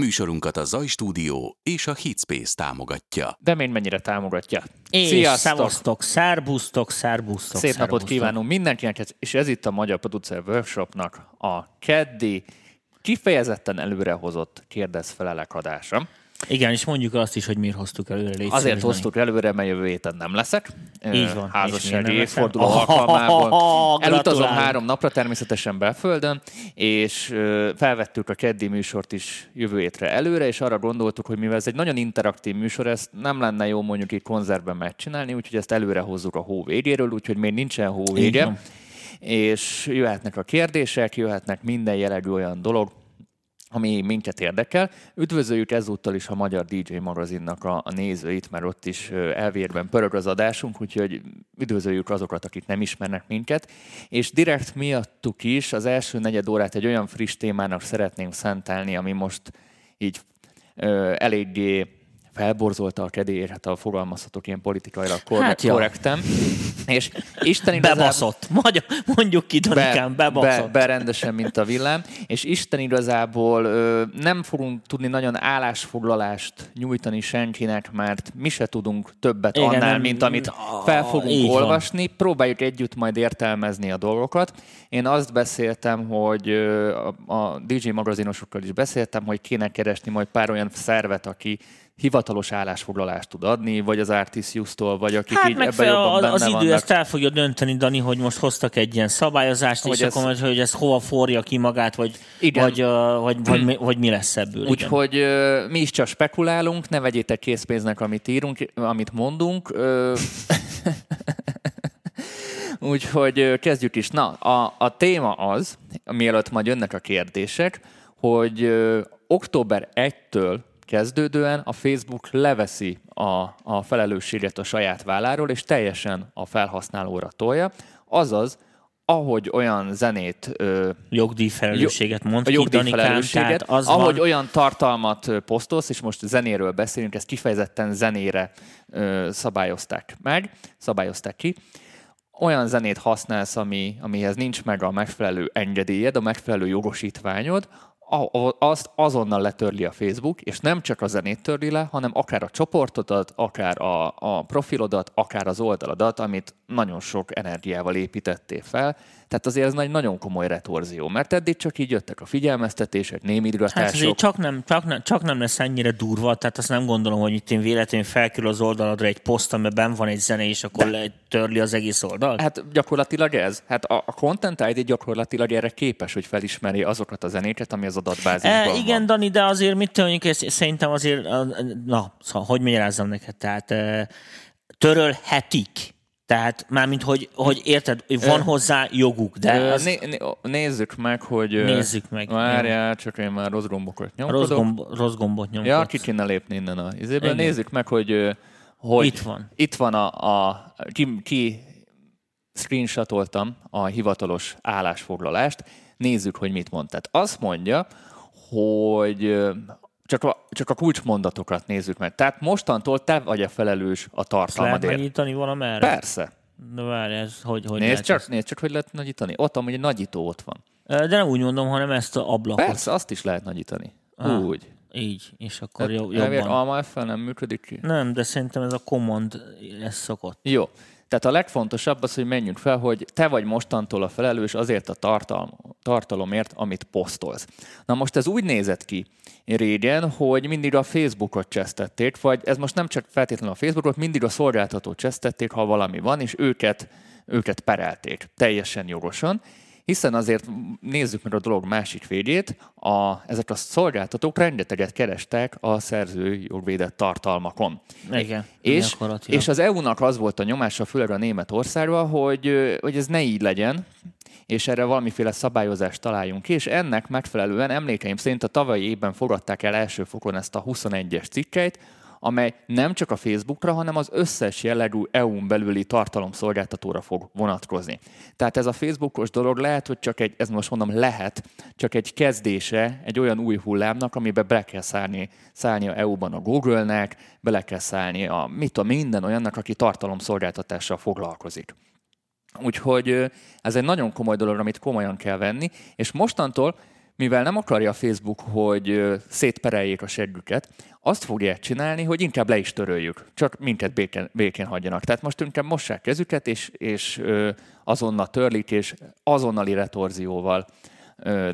Műsorunkat a Zaj Stúdió és a Hitspace támogatja. De még mennyire támogatja. És Sziasztok! szevasztok, szárbusztok, szárbusztok, Szép napot kívánunk mindenkinek, és ez itt a Magyar Producer Workshopnak a keddi, kifejezetten előrehozott kérdezfelelek adása. Igen, és mondjuk azt is, hogy miért hoztuk előre. Légy Azért hoztuk előre, mert jövő héten nem leszek. Így van. Házassági évforduló Oh, alkalmából. Elutazom három napra, természetesen belföldön, és felvettük a keddi műsort is jövő hétre előre, és arra gondoltuk, hogy mivel ez egy nagyon interaktív műsor, ezt nem lenne jó mondjuk így konzervben megcsinálni, úgyhogy ezt előre hozzuk a hó végéről, úgyhogy még nincsen hó vége. És jöhetnek a kérdések, jöhetnek minden jellegű olyan dolog, ami minket érdekel. Üdvözöljük ezúttal is a Magyar DJ magazinnak a, a nézőit, mert ott is elvérben pörög az adásunk, úgyhogy üdvözöljük azokat, akik nem ismernek minket. És direkt miattuk is az első negyed órát egy olyan friss témának szeretnénk szentelni, ami most így ö, eléggé felborzolta a kedélyét, hát a fogalmazhatok ilyen politikailag Hát ja. korrektem. És Isten igazából- Bebaszott. Magyar, mondjuk ki, Danikám, bebaszott. be, be rendesen, mint a villám, és Isten igazából ö, nem fogunk tudni nagyon állásfoglalást nyújtani senkinek, mert mi se tudunk többet Igen, annál, nem- mint amit fel fogunk így van. olvasni. Próbáljuk együtt majd értelmezni a dolgokat. Én azt beszéltem, hogy ö, a, a DJ magazinosokkal is beszéltem, hogy kéne keresni majd pár olyan szervet, aki hivatalos állásfoglalást tud adni, vagy az Artisius-tól, vagy akik Hát így meg ebben jobban az, benne az idő vannak. ezt el fogja dönteni, Dani, hogy most hoztak egy ilyen szabályozást, Hogy és ez- akkor hogy ez hova forja ki magát, vagy, Igen. vagy, vagy, vagy, mi, vagy mi lesz ebből. Úgyhogy mi is csak spekulálunk, ne vegyétek készpénznek, amit írunk, amit mondunk. Úgyhogy kezdjük is. Na, a, a téma az, mielőtt majd jönnek a kérdések, hogy ö, október 1-től kezdődően a Facebook leveszi a, a felelősséget a saját válláról, és teljesen a felhasználóra tolja. Azaz, ahogy olyan zenét ö, Jogdíjfelelősséget mond a ki, Danikám, tehát az ahogy van, olyan tartalmat posztolsz, és most zenéről beszélünk, ezt kifejezetten zenére ö, szabályozták meg, szabályozták ki, olyan zenét használsz, ami, amihez nincs meg a megfelelő engedélyed, a megfelelő jogosítványod, azt azonnal letörli a Facebook, és nem csak a zenét törli le, hanem akár a csoportodat, akár a, a profilodat, akár az oldaladat, amit nagyon sok energiával építettél fel. Tehát azért ez egy nagyon komoly retorzió, mert eddig csak így jöttek a figyelmeztetések, Hát némigatások. azért csak nem, csak, nem, csak nem lesz ennyire durva, tehát azt nem gondolom, hogy itt én véletlenül felkerül az oldaladra egy poszt, amiben van egy zene, és akkor le, törli az egész oldalt. Hát gyakorlatilag ez. Hát a, a Content ID gyakorlatilag erre képes, hogy felismeri azokat a zenéket, ami az adatbázisban E, van. igen, Dani, de azért mit ez, szerintem azért, na, szóval, hogy magyarázzam neked, tehát törölhetik. Tehát mármint, hogy, hogy érted, van hozzá joguk, de Ö, az né, né, nézzük meg, hogy... Nézzük meg. Várjál, csak én már rossz gombokat rossz, nyomkodok. gomb, rossz gombot nyomkodsz. Ja, ki kéne lépni innen a izéből. Igen. Nézzük meg, hogy, hogy Itt van. Itt van a, a ki, ki screenshotoltam a hivatalos állásfoglalást. Nézzük, hogy mit mond. Tehát azt mondja, hogy csak a, csak a kulcsmondatokat nézzük meg. Tehát mostantól te vagy a felelős a Lehet tartalmadért. nagyítani valamerre? Persze. De várj, ez hogy, hogy Nézd lehet csak, ezt? nézd csak, hogy lehet nagyítani. Ott amúgy egy nagyító ott van. De nem úgy mondom, hanem ezt a ablakot. Persze, azt is lehet nagyítani. Ah, Úgy. Így, és akkor jó, Elvileg jobban. Alma f nem működik ki? Nem, de szerintem ez a command ez szokott. Jó. Tehát a legfontosabb az, hogy menjünk fel, hogy te vagy mostantól a felelős azért a tartalom, tartalomért, amit posztolsz. Na most ez úgy nézett ki régen, hogy mindig a Facebookot csesztették, vagy ez most nem csak feltétlenül a Facebookot, mindig a szolgáltatót csesztették, ha valami van, és őket, őket perelték teljesen jogosan. Hiszen azért nézzük meg a dolog másik végét, a, ezek a szolgáltatók rengeteget kerestek a szerzői jogvédett tartalmakon. Igen, És, és az EU-nak az volt a nyomása, főleg a Németországban, hogy, hogy ez ne így legyen, és erre valamiféle szabályozást találjunk ki, és ennek megfelelően emlékeim szerint a tavalyi évben fogadták el első fokon ezt a 21-es cikkeit, amely nem csak a Facebookra, hanem az összes jellegű EU-n belüli tartalomszolgáltatóra fog vonatkozni. Tehát ez a Facebookos dolog lehet, hogy csak egy, ez most mondom lehet, csak egy kezdése egy olyan új hullámnak, amibe be kell szállni, szállni a EU-ban a Google-nek, bele kell szállni a mit tudom, minden olyannak, aki tartalomszolgáltatással foglalkozik. Úgyhogy ez egy nagyon komoly dolog, amit komolyan kell venni, és mostantól mivel nem akarja a Facebook, hogy szétpereljék a seggüket, azt fogják csinálni, hogy inkább le is töröljük, csak minket békén, békén hagyjanak. Tehát most inkább mossák kezüket, és, és azonnal törlik, és azonnali retorzióval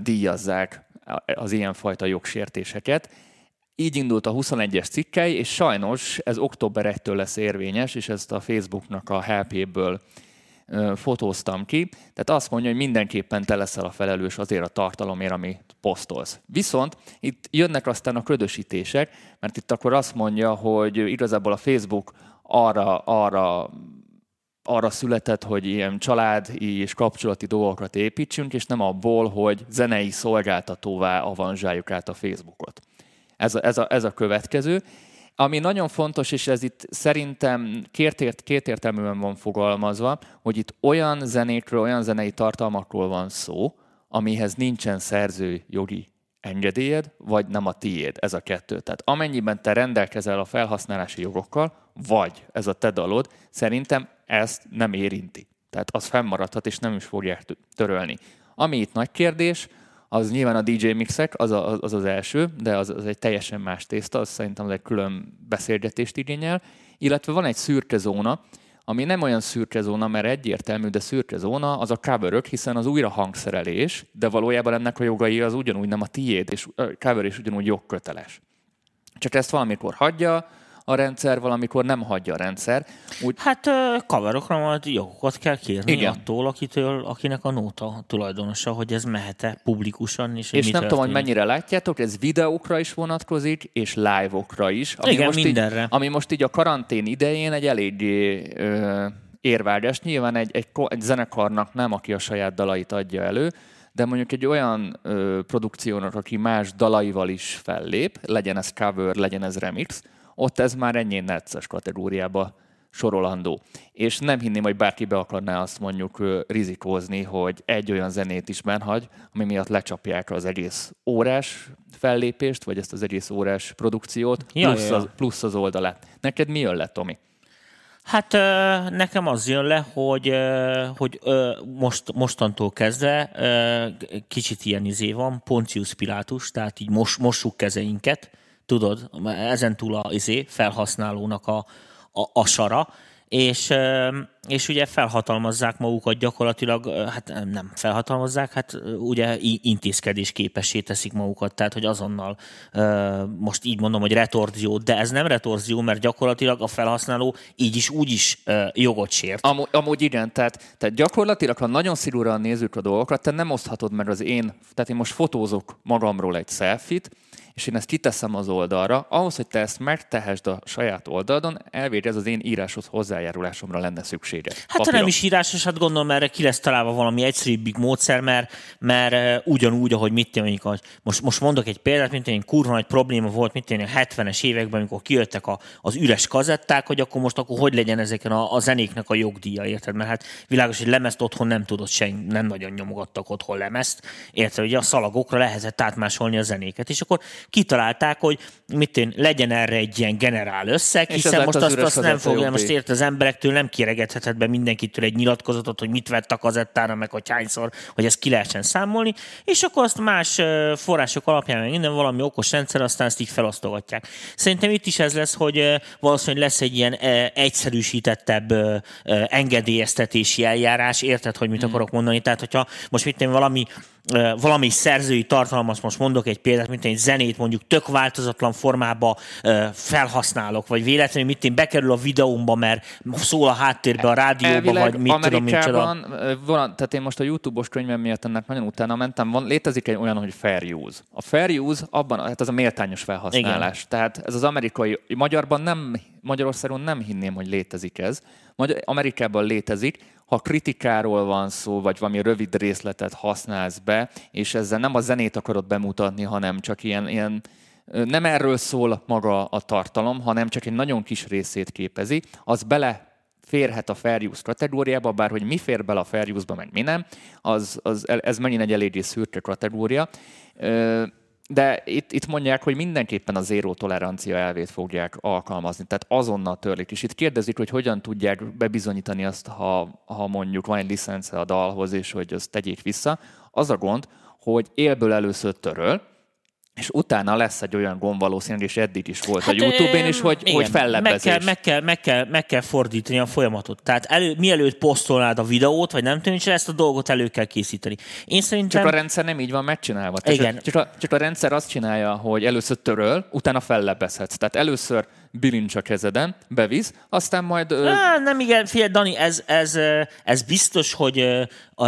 díjazzák az ilyenfajta jogsértéseket. Így indult a 21-es cikkely, és sajnos ez október 1-től lesz érvényes, és ezt a Facebooknak a helpéből fotóztam ki. Tehát azt mondja, hogy mindenképpen te leszel a felelős azért a tartalomért, amit posztolsz. Viszont itt jönnek aztán a ködösítések, mert itt akkor azt mondja, hogy igazából a Facebook arra, arra arra született, hogy ilyen családi és kapcsolati dolgokat építsünk, és nem abból, hogy zenei szolgáltatóvá avanzsáljuk át a Facebookot. Ez a, ez a, ez a következő. Ami nagyon fontos, és ez itt szerintem kétért, kétértelműen van fogalmazva, hogy itt olyan zenékről, olyan zenei tartalmakról van szó, amihez nincsen szerző jogi engedélyed, vagy nem a tiéd, ez a kettő. Tehát amennyiben te rendelkezel a felhasználási jogokkal, vagy ez a te dalod, szerintem ezt nem érinti. Tehát az fennmaradhat, és nem is fogják törölni. Ami itt nagy kérdés, az nyilván a DJ mixek, az a, az, az első, de az, az egy teljesen más tészta, az szerintem az egy külön beszélgetést igényel, illetve van egy szürke zóna, ami nem olyan szürke zóna, mert egyértelmű, de szürke zóna az a cover hiszen az újra hangszerelés, de valójában ennek a jogai az ugyanúgy nem a tiéd, és a cover is ugyanúgy jogköteles. Csak ezt valamikor hagyja, a rendszer, valamikor nem hagyja a rendszer. Úgy... Hát kavarokra majd jogokat kell kérni Igen. attól, akitől, akinek a nóta tulajdonosa, hogy ez mehet-e publikusan. És, és nem tudom, hogy mennyire látjátok, ez videókra is vonatkozik, és live-okra is. Ami Igen, most mindenre. Így, ami most így a karantén idején egy eléggé ö, érvágyás. Nyilván egy, egy, egy zenekarnak nem, aki a saját dalait adja elő, de mondjuk egy olyan ö, produkciónak, aki más dalaival is fellép, legyen ez cover, legyen ez remix, ott ez már ennyi necces kategóriába sorolandó. És nem hinném, hogy bárki be akarná azt mondjuk rizikózni, hogy egy olyan zenét is benhagy, ami miatt lecsapják az egész órás fellépést, vagy ezt az egész órás produkciót, ja, plusz, ja. Az, plusz az oldalát. Neked mi jön le, Tomi? Hát nekem az jön le, hogy, hogy most, mostantól kezdve kicsit ilyen izé van, Pontius Pilátus, tehát így mos, mossuk kezeinket, tudod, ezen túl a izé, felhasználónak a, a, a sara, és, és ugye felhatalmazzák magukat gyakorlatilag, hát nem felhatalmazzák, hát ugye intézkedés képessé teszik magukat, tehát hogy azonnal most így mondom, hogy retorzió, de ez nem retorzió, mert gyakorlatilag a felhasználó így is úgy is jogot sért. Amúgy, amúgy igen, tehát, tehát gyakorlatilag, ha nagyon szigorúan nézzük a dolgokat, te nem oszthatod meg az én, tehát én most fotózok magamról egy selfit, és én ezt kiteszem az oldalra, ahhoz, hogy te ezt megtehesd a saját oldalon, elvégre ez az én íráshoz hozzájárulásomra lenne szüksége. Hát Papíron. nem is írásos, hát gondolom erre ki lesz találva valami egyszerűbbik módszer, mert, mert eh, ugyanúgy, ahogy mit tényleg, most, most mondok egy példát, mint egy kurva nagy probléma volt, mint a 70-es években, amikor kijöttek a, az üres kazetták, hogy akkor most akkor hogy legyen ezeken a, a zenéknek a jogdíja, érted? Mert hát világos, hogy lemezt otthon nem tudott sen, nem nagyon nyomogattak otthon lemezt, érted? Hogy a szalagokra lehetett átmásolni a zenéket, és akkor kitalálták, hogy mit én, legyen erre egy ilyen generál összeg, és hiszen most az azt, azt nem fogja, most ért az emberektől nem kéregethetett be mindenkitől egy nyilatkozatot, hogy mit vett a kazettára, meg hogy hányszor, hogy ezt ki lehessen számolni, és akkor azt más források alapján, meg minden valami okos rendszer, aztán ezt így felosztogatják. Szerintem itt is ez lesz, hogy valószínűleg lesz egy ilyen egyszerűsítettebb engedélyeztetési eljárás, érted, hogy mit hmm. akarok mondani? Tehát, hogyha most mit én valami valami szerzői tartalmat, most mondok egy példát, mint egy zenét mondjuk tök változatlan formába felhasználok, vagy véletlenül mit én bekerül a videómba, mert szól a háttérbe a rádióba, Elvileg vagy mit tudom, mint van, tehát én most a YouTube-os könyvem miatt ennek nagyon utána mentem, van, létezik egy olyan, hogy fair use. A fair use abban, hát ez a méltányos felhasználás. Igen. Tehát ez az amerikai, magyarban nem, Magyarországon nem hinném, hogy létezik ez. Magyar, Amerikában létezik, ha kritikáról van szó, vagy valami rövid részletet használsz be, és ezzel nem a zenét akarod bemutatni, hanem csak ilyen, ilyen nem erről szól maga a tartalom, hanem csak egy nagyon kis részét képezi, az bele férhet a fair use kategóriába, bár hogy mi fér bele a fair use-ba, meg mi nem, az, az, ez megint egy eléggé szürke kategória. De itt, itt mondják, hogy mindenképpen a zéró tolerancia elvét fogják alkalmazni, tehát azonnal törlik. És itt kérdezik, hogy hogyan tudják bebizonyítani azt, ha, ha mondjuk van egy licence a dalhoz, és hogy azt tegyék vissza. Az a gond, hogy élből először töröl, és utána lesz egy olyan gomb valószínűleg, és eddig is volt hát, a YouTube-én is, hogy, igen, hogy fellebbezés. Meg kell, meg, kell, meg, kell, meg kell fordítani a folyamatot. Tehát elő, mielőtt posztolnád a videót, vagy nem tudom, ezt a dolgot elő kell készíteni. Én szerintem... Csak a rendszer nem így van megcsinálva. Igen. Csak, a, csak a rendszer azt csinálja, hogy először töröl, utána fellebbezhetsz. Tehát először bilincs a kezeden, bevisz, aztán majd... Á, nem igen, figyelj, Dani, ez, ez, ez biztos, hogy a,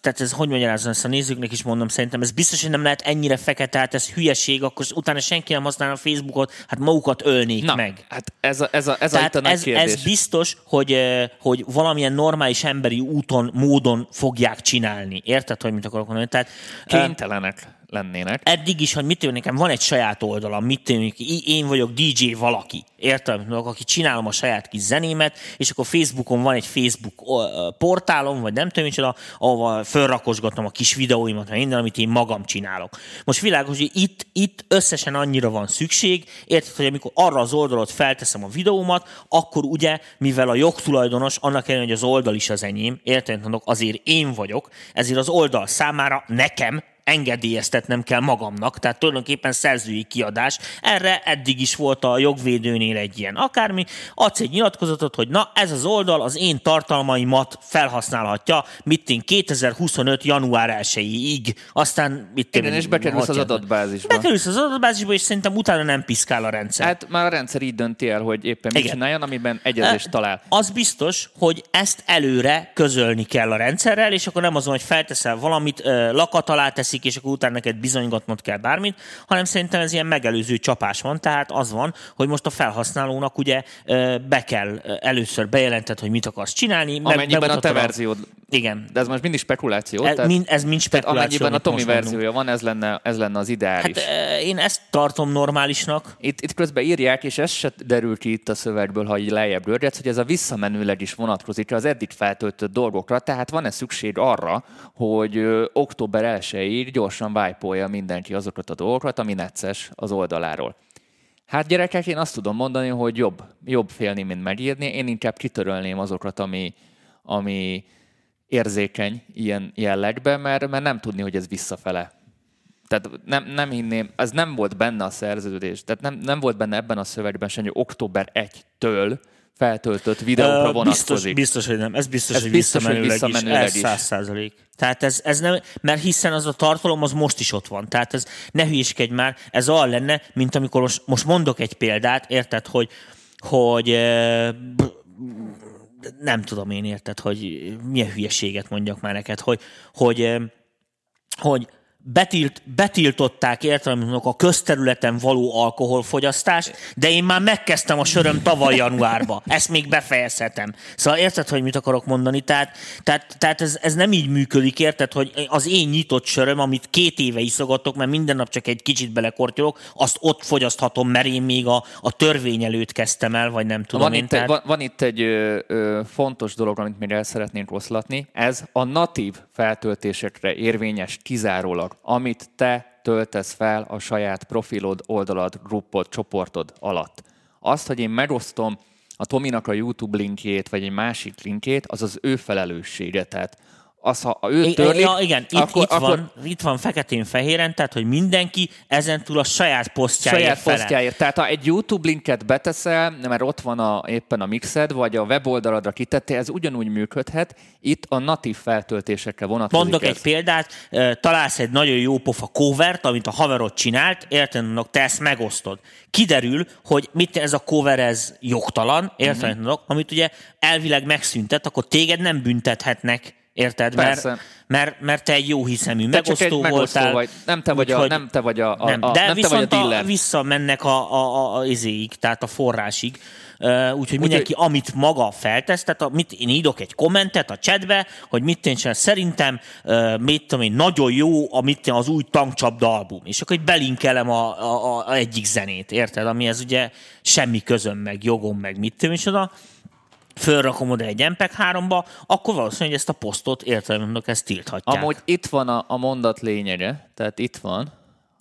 tehát ez hogy magyarázom ezt a nézőknek is mondom, szerintem ez biztos, hogy nem lehet ennyire fekete, hát ez hülyeség, akkor utána senki nem használ a Facebookot, hát magukat ölnék Na, meg. Hát ez a, ez a, ez tehát a, ez, ez biztos, hogy, hogy valamilyen normális emberi úton, módon fogják csinálni. Érted, hogy mit akarok mondani? Tehát, Kénytelenek lennének. Eddig is, hogy mit tűnik, nekem van egy saját oldalam, mit tűnik, én vagyok DJ valaki, értem, aki csinálom a saját kis zenémet, és akkor Facebookon van egy Facebook portálom, vagy nem tudom micsoda, ahol felrakosgatom a kis videóimat, vagy minden, amit én magam csinálok. Most világos, hogy itt, itt összesen annyira van szükség, érted, hogy amikor arra az oldalot felteszem a videómat, akkor ugye, mivel a jogtulajdonos, annak ellenére, hogy az oldal is az enyém, érted, azért én vagyok, ezért az oldal számára nekem engedélyeztetnem kell magamnak, tehát tulajdonképpen szerzői kiadás. Erre eddig is volt a jogvédőnél egy ilyen akármi, adsz egy nyilatkozatot, hogy na ez az oldal az én tartalmaimat felhasználhatja, mit én 2025. január 1-ig, aztán mit Igen, és bekerülsz az adatbázisba. Bekerülsz az adatbázisba, és szerintem utána nem piszkál a rendszer. Hát már a rendszer így dönti el, hogy éppen mit csináljon, amiben egyezést talál. Az biztos, hogy ezt előre közölni kell a rendszerrel, és akkor nem azon, hogy felteszel valamit, lakat alá teszik, teszik, és akkor utána neked bizonygatnod kell bármit, hanem szerintem ez ilyen megelőző csapás van, tehát az van, hogy most a felhasználónak ugye be kell először bejelented, hogy mit akarsz csinálni. Amennyiben a te verziód. Igen. De ez most mindig spekuláció. Ez, tehát, mind, ez mind spekuláció. amennyiben a Tomi verziója van, ez lenne, ez lenne az ideális. Hát én ezt tartom normálisnak. Itt, itt közben írják, és ez se derül ki itt a szövegből, ha így lejjebb rördetsz, hogy ez a visszamenőleg is vonatkozik az eddig feltöltött dolgokra, tehát van-e szükség arra, hogy október 1 gyorsan vájpolja mindenki azokat a dolgokat, ami necces az oldaláról. Hát gyerekek, én azt tudom mondani, hogy jobb, jobb félni, mint megírni. Én inkább kitörölném azokat, ami, ami érzékeny ilyen jellegben, mert, mert nem tudni, hogy ez visszafele. Tehát nem, nem hinném, ez nem volt benne a szerződés, tehát nem, nem volt benne ebben a szövegben sem, hogy október 1-től feltöltött videókra uh, vonatkozik. Biztos, biztos, hogy nem. Ez biztos, ez hogy biztos, visszamenőleg, hogy visszamenőleg is. is. Ez száz százalék. Tehát ez, ez nem, mert hiszen az a tartalom az most is ott van. Tehát ez ne hülyéskedj már, ez olyan lenne, mint amikor most, most mondok egy példát, érted, hogy, hogy nem tudom én érted, hogy milyen hülyeséget mondjak már neked, hogy, hogy, hogy betilt, betiltották értelemben a közterületen való alkoholfogyasztás, de én már megkezdtem a söröm tavaly januárba. Ezt még befejezhetem. Szóval érted, hogy mit akarok mondani? Tehát, tehát, tehát ez, ez nem így működik, érted, hogy az én nyitott söröm, amit két éve iszogatok, mert minden nap csak egy kicsit belekortyolok, azt ott fogyaszthatom, mert én még a, a törvény előtt kezdtem el, vagy nem tudom van én. Itt, tehát... van, van itt egy ö, ö, fontos dolog, amit még el szeretnénk oszlatni. Ez a natív feltöltésekre érvényes kizárólag dolog, amit te töltesz fel a saját profilod, oldalad, gruppod, csoportod alatt. Azt, hogy én megosztom a Tominak a YouTube linkjét, vagy egy másik linkjét, az az ő felelőssége. Tehát az, ha ő törlik, ja, igen, itt, akkor, itt, akkor... Van, itt van feketén-fehéren, tehát hogy mindenki ezentúl a saját posztjáért Saját fele. posztjáért. Tehát ha egy YouTube linket beteszel, mert ott van a, éppen a mixed, vagy a weboldaladra kitettél, ez ugyanúgy működhet. Itt a natív feltöltésekre vonatkozik Mondok ez. egy példát, találsz egy nagyon jó pofa covert, amit a haverod csinált, érted, te ezt megosztod. Kiderül, hogy mit ez a cover, ez jogtalan, érted, uh-huh. amit ugye elvileg megszüntet, akkor téged nem büntethetnek Érted? Mert, mert, mert te egy jó hiszemű te megosztó egy voltál. Vagy. Nem te vagy a, nem te vagy a, a, nem, de nem viszont te vagy a, a visszamennek a, a, a, a izéig, tehát a forrásig. Uh, úgyhogy mindenki, úgy, amit maga feltesz, tehát a, mit, én írok egy kommentet a chatbe, hogy mit én szerintem, uh, mit tudom én, nagyon jó a, mit az új tankcsapda album, és akkor egy belinkelem a, a, a, egyik zenét, érted? Ami ez ugye semmi közöm, meg jogom, meg mit tudom is oda fölrakom oda egy MPEG-3-ba, akkor valószínűleg ezt a posztot értelemben ezt tilthatják. Amúgy itt van a, a mondat lényege, tehát itt van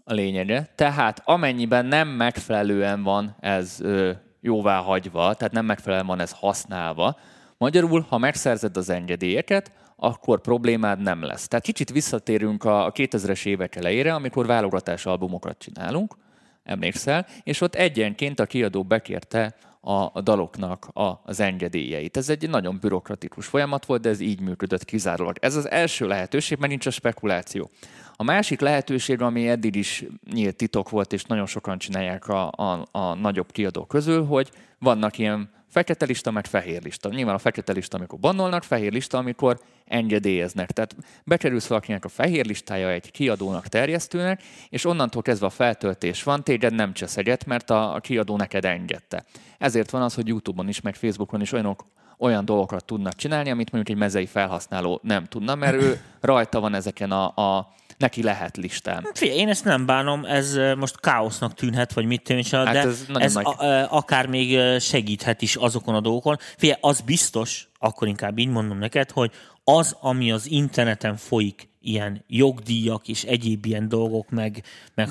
a lényege, tehát amennyiben nem megfelelően van ez ö, jóvá hagyva, tehát nem megfelelően van ez használva, magyarul, ha megszerzed az engedélyeket, akkor problémád nem lesz. Tehát kicsit visszatérünk a 2000-es évek elejére, amikor válogatás albumokat csinálunk, emlékszel, és ott egyenként a kiadó bekérte a, daloknak a, az engedélyeit. Ez egy nagyon bürokratikus folyamat volt, de ez így működött kizárólag. Ez az első lehetőség, mert nincs a spekuláció. A másik lehetőség, ami eddig is nyílt titok volt, és nagyon sokan csinálják a, a, a nagyobb kiadók közül, hogy vannak ilyen fekete lista, meg fehér lista. Nyilván a fekete lista, amikor bannolnak, fehér lista, amikor engedélyeznek. Tehát bekerülsz valakinek a fehér listája egy kiadónak, terjesztőnek, és onnantól kezdve a feltöltés van, téged nem csesz egyet, mert a, a kiadó neked engedte. Ezért van az, hogy YouTube-on is, meg Facebookon is olyanok, olyan dolgokat tudnak csinálni, amit mondjuk egy mezei felhasználó nem tudna, mert ő rajta van ezeken a, a neki lehet listán. Hát figyelj, én ezt nem bánom, ez most káosznak tűnhet, vagy mit tűnik, hát de ez, ez nagy... a, akár még segíthet is azokon a dolgokon. Figyelj, az biztos, akkor inkább így mondom neked, hogy az, ami az interneten folyik, ilyen jogdíjak és egyéb ilyen dolgok meg, meg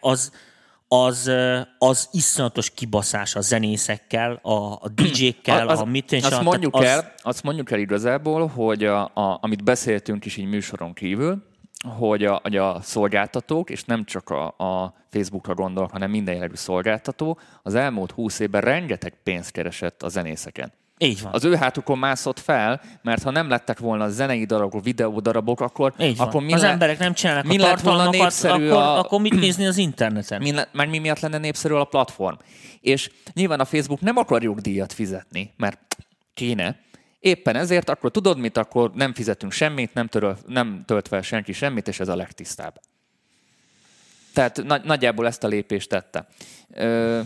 az, az, az iszonyatos kibaszás a zenészekkel, a, a DJ-kkel, az, a mit azt, mondjuk az... el, azt mondjuk el igazából, hogy a, a, amit beszéltünk is így műsoron kívül, hogy a, hogy a szolgáltatók, és nem csak a, a Facebookra gondolok, hanem minden jellegű szolgáltató, az elmúlt húsz évben rengeteg pénzt keresett a zenészeken. Így van. Az ő hátukon mászott fel, mert ha nem lettek volna zenei darabok, videódarabok, akkor, Így van. akkor mi az le, emberek nem csinálnak mi a tartalmakat, akkor, a, akkor mit nézni az interneten? Mi, mert mi miatt lenne népszerű a platform? És nyilván a Facebook nem akar díjat fizetni, mert kéne, Éppen ezért akkor tudod mit, akkor nem fizetünk semmit, nem, töröl, nem tölt fel senki semmit, és ez a legtisztább. Tehát nagy, nagyjából ezt a lépést tette. Ö,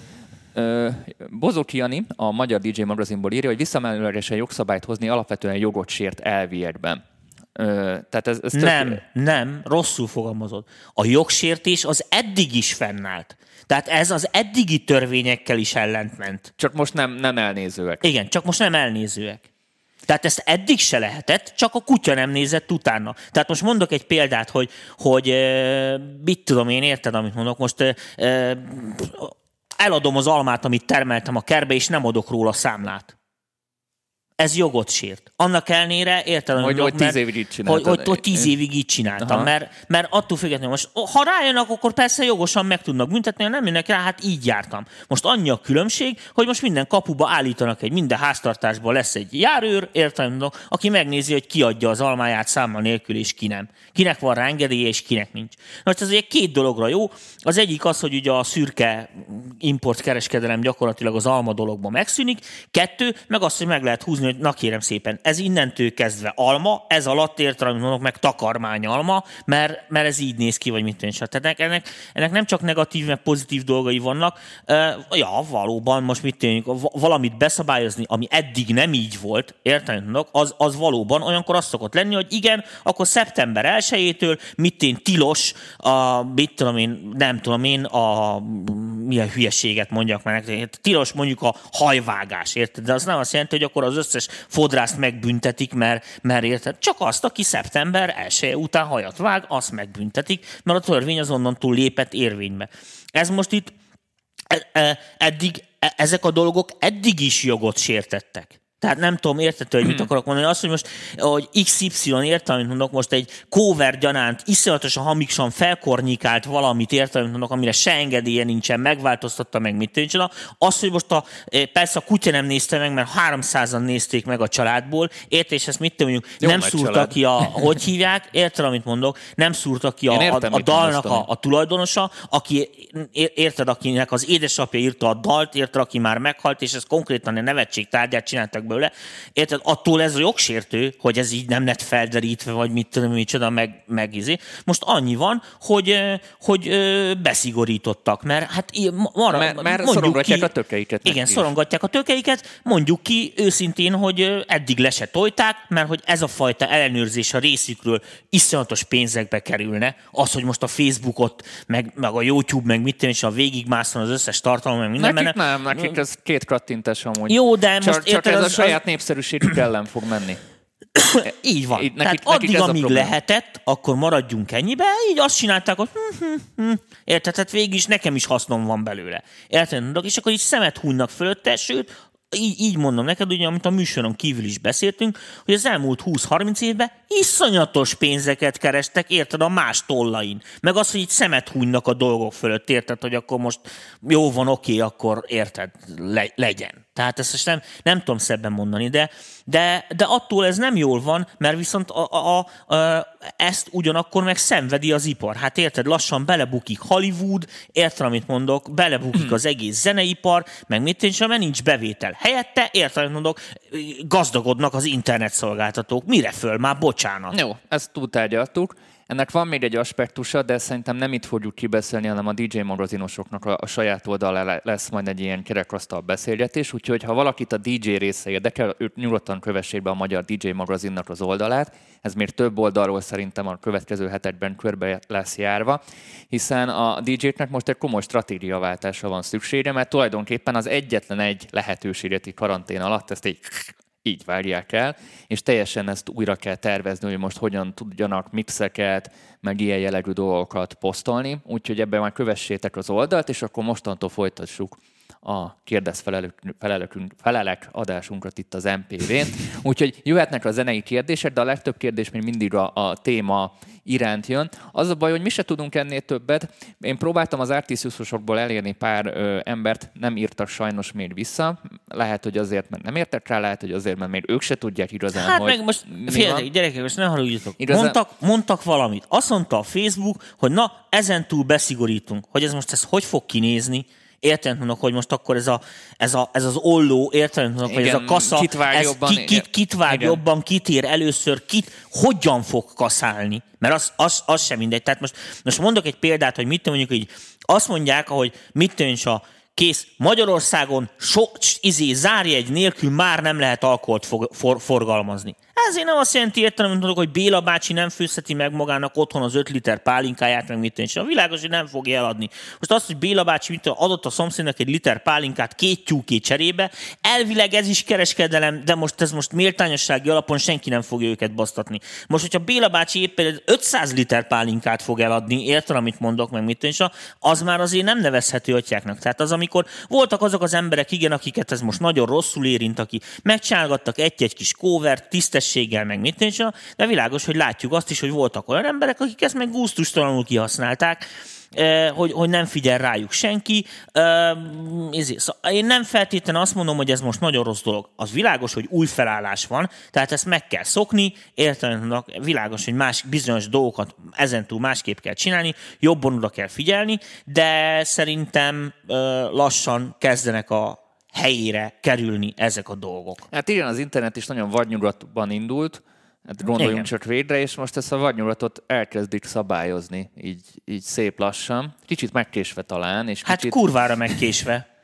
ö, Bozok Jani, a Magyar DJ magazinból írja, hogy visszamenőlegesen jogszabályt hozni alapvetően jogot sért elviekben. Ö, tehát ez, ez nem, tök... nem, rosszul fogalmazod. A jogsértés az eddig is fennállt. Tehát ez az eddigi törvényekkel is ellentment. Csak most nem, nem elnézőek. Igen, csak most nem elnézőek. Tehát ezt eddig se lehetett, csak a kutya nem nézett utána. Tehát most mondok egy példát, hogy, hogy mit tudom én, érted, amit mondok, most eladom az almát, amit termeltem a kerbe, és nem adok róla számlát ez jogot sért. Annak ellenére értelem, hogy, hogy tíz évig így csináltam. Hogy, hogy, hogy tíz évig így csináltam, mert, mert attól függetlenül most, ha rájönnek, akkor persze jogosan meg tudnak büntetni, ha nem jönnek rá, hát így jártam. Most annyi a különbség, hogy most minden kapuba állítanak egy, minden háztartásban lesz egy járőr, értelem, aki megnézi, hogy ki adja az almáját számmal nélkül, és ki nem. Kinek van rá engedélye, és kinek nincs. Most ez egy két dologra jó. Az egyik az, hogy ugye a szürke importkereskedelem gyakorlatilag az alma dologban megszűnik. Kettő, meg az, hogy meg lehet húzni hogy na kérem szépen, ez innentől kezdve alma, ez alatt értelem mondok meg takarmány alma, mert, mert ez így néz ki, vagy mit tűnik. Tehát ennek, ennek nem csak negatív, meg pozitív dolgai vannak. Ja, valóban, most mit tűnik, valamit beszabályozni, ami eddig nem így volt, értelem mondok, az, az valóban olyankor azt szokott lenni, hogy igen, akkor szeptember 1-től mit én tilos, a, mit tudom én, nem tudom én, a milyen hülyeséget mondjak már, tilos mondjuk a hajvágás, érted? De az nem azt jelenti, hogy akkor az összes összes fodrászt megbüntetik, mert, mert érted? Csak azt, aki szeptember 1 után hajat vág, azt megbüntetik, mert a törvény azonnantól lépett érvénybe. Ez most itt e, e, eddig, e, ezek a dolgok eddig is jogot sértettek. Tehát nem tudom, értető, hogy mit akarok mondani. Azt, hogy most, hogy XY értem, amit mondok, most egy cover gyanánt iszonyatosan hamisan felkornikált valamit értem, amit mondok, amire se engedélye nincsen, megváltoztatta meg, mit tűncsen. Az, hogy most a, eh, persze a kutya nem nézte meg, mert 300-an nézték meg a családból, érted, és ezt mit mondjuk, Jó, nem szúrta család. ki a, hogy hívják, érted, amit mondok, nem szúrta ki a, értem, a, a dalnak a, a, tulajdonosa, aki, érted, akinek az édesapja írta a dalt, érted, aki már meghalt, és ez konkrétan a nevetség tárgyát csináltak belőle. Érted? Attól ez jogsértő, hogy ez így nem lett felderítve, vagy mit tudom, micsoda, meg, meg izé. Most annyi van, hogy, hogy beszigorítottak, mert hát marra, mert, mert szorongatják ki, a tökeiket. Igen, is. szorongatják a tökeiket. Mondjuk ki őszintén, hogy eddig le se tojták, mert hogy ez a fajta ellenőrzés a részükről iszonyatos pénzekbe kerülne. Az, hogy most a Facebookot, meg, meg a YouTube, meg mit tudom, és a végigmászon az összes tartalom, meg minden. Nekik benne. nem, nekik ez két kattintás amúgy. Jó, de csak, most csak érted, ez a saját népszerűségük ellen fog menni. így van. Így, nekik, Tehát nekik addig, amíg lehetett, akkor maradjunk ennyibe, így azt csinálták, hogy hm, hm, hm. érted, tehát végig is nekem is hasznom van belőle. Érted? És akkor így szemet hunynak fölötte, sőt, így, így mondom neked, ugye, amit a műsoron kívül is beszéltünk, hogy az elmúlt 20-30 évben iszonyatos pénzeket kerestek, érted, a más tollain. Meg az, hogy itt szemet hunynak a dolgok fölött, érted, hogy akkor most jó van, oké, akkor érted, le, legyen. Tehát ezt nem, nem tudom szebben mondani, de, de, de attól ez nem jól van, mert viszont a, a, a, a, ezt ugyanakkor meg szenvedi az ipar. Hát érted, lassan belebukik Hollywood, érted, amit mondok, belebukik az egész zeneipar, meg mit én sem, mert nincs bevétel. Helyette, érted, amit mondok, gazdagodnak az internetszolgáltatók. Mire föl? Már bocsánat. Jó, ezt túltárgyaltuk. Ennek van még egy aspektusa, de szerintem nem itt fogjuk kibeszélni, hanem a DJ magazinosoknak a, a saját oldalán lesz majd egy ilyen kerekasztal beszélgetés, úgyhogy ha valakit a DJ része érdekel, őt nyugodtan kövessék be a Magyar DJ magazinnak az oldalát. Ez még több oldalról szerintem a következő hetekben körbe lesz járva, hiszen a DJ-knek most egy komoly stratégiaváltásra van szüksége, mert tulajdonképpen az egyetlen egy lehetőséget karantén alatt, ezt egy így várják el, és teljesen ezt újra kell tervezni, hogy most hogyan tudjanak mixeket, meg ilyen jellegű dolgokat posztolni, úgyhogy ebben már kövessétek az oldalt, és akkor mostantól folytassuk a kérdez felelek adásunkat itt az MPV-n. Úgyhogy jöhetnek a zenei kérdések, de a legtöbb kérdés még mindig a, a téma iránt jön. Az a baj, hogy mi se tudunk ennél többet. Én próbáltam az Artisiusosokból elérni pár ö, embert, nem írtak sajnos még vissza. Lehet, hogy azért, mert nem értek rá, lehet, hogy azért, mert még ők se tudják igazán, Hát hogy meg most, figyeljetek, gyerekek, most ne haragudjatok. Igazán- Mondtak, mondtak valamit. Azt mondta a Facebook, hogy na, ezen túl beszigorítunk. Hogy ez most ez hogy fog kinézni, Mondok, hogy most akkor ez, a, ez, a, ez az olló, mondok, hogy ez a kasza, kit vág ez jobban, ki, kit, kit vág igen. jobban, kit ér először, kit, hogyan fog kaszálni. Mert az, az, az sem mindegy. Tehát most, most mondok egy példát, hogy mit mondjuk így, azt mondják, hogy mit tűncs a kész, Magyarországon so, izé, zárjegy nélkül már nem lehet alkoholt fog, for, forgalmazni. Ezért nem azt jelenti értelem, hogy Béla bácsi nem főzheti meg magának otthon az 5 liter pálinkáját, meg mit. A világos, hogy nem fogja eladni. Most azt, hogy Béla bácsi mit adott a szomszédnak egy liter pálinkát két tyúké cserébe, elvileg ez is kereskedelem, de most ez most méltányossági alapon senki nem fogja őket basztatni. Most, hogyha Béla bácsi éppen egy 500 liter pálinkát fog eladni, érted, amit mondok, meg mit tűncs, az már azért nem nevezhető atyáknak. Tehát az, amikor voltak azok az emberek, igen, akiket ez most nagyon rosszul érint, aki megcsálgattak egy-egy kis kóvert, tisztességgel, meg mit tűncs, de világos, hogy látjuk azt is, hogy voltak olyan emberek, akik ezt meg gusztustalanul kihasználták, eh, hogy, hogy nem figyel rájuk senki. Eh. Szóval én nem feltétlenül azt mondom, hogy ez most nagyon rossz dolog. Az világos, hogy új felállás van, tehát ezt meg kell szokni, értelemben világos, hogy más bizonyos dolgokat ezentúl másképp kell csinálni, jobban oda kell figyelni, de szerintem eh, lassan kezdenek a helyére kerülni ezek a dolgok. Hát igen, az internet is nagyon vadnyugatban indult, hát gondoljunk Igen. csak végre, és most ezt a vadnyugatot elkezdik szabályozni, így, így szép lassan. Kicsit megkésve talán, és Hát kicsit... kurvára megkésve.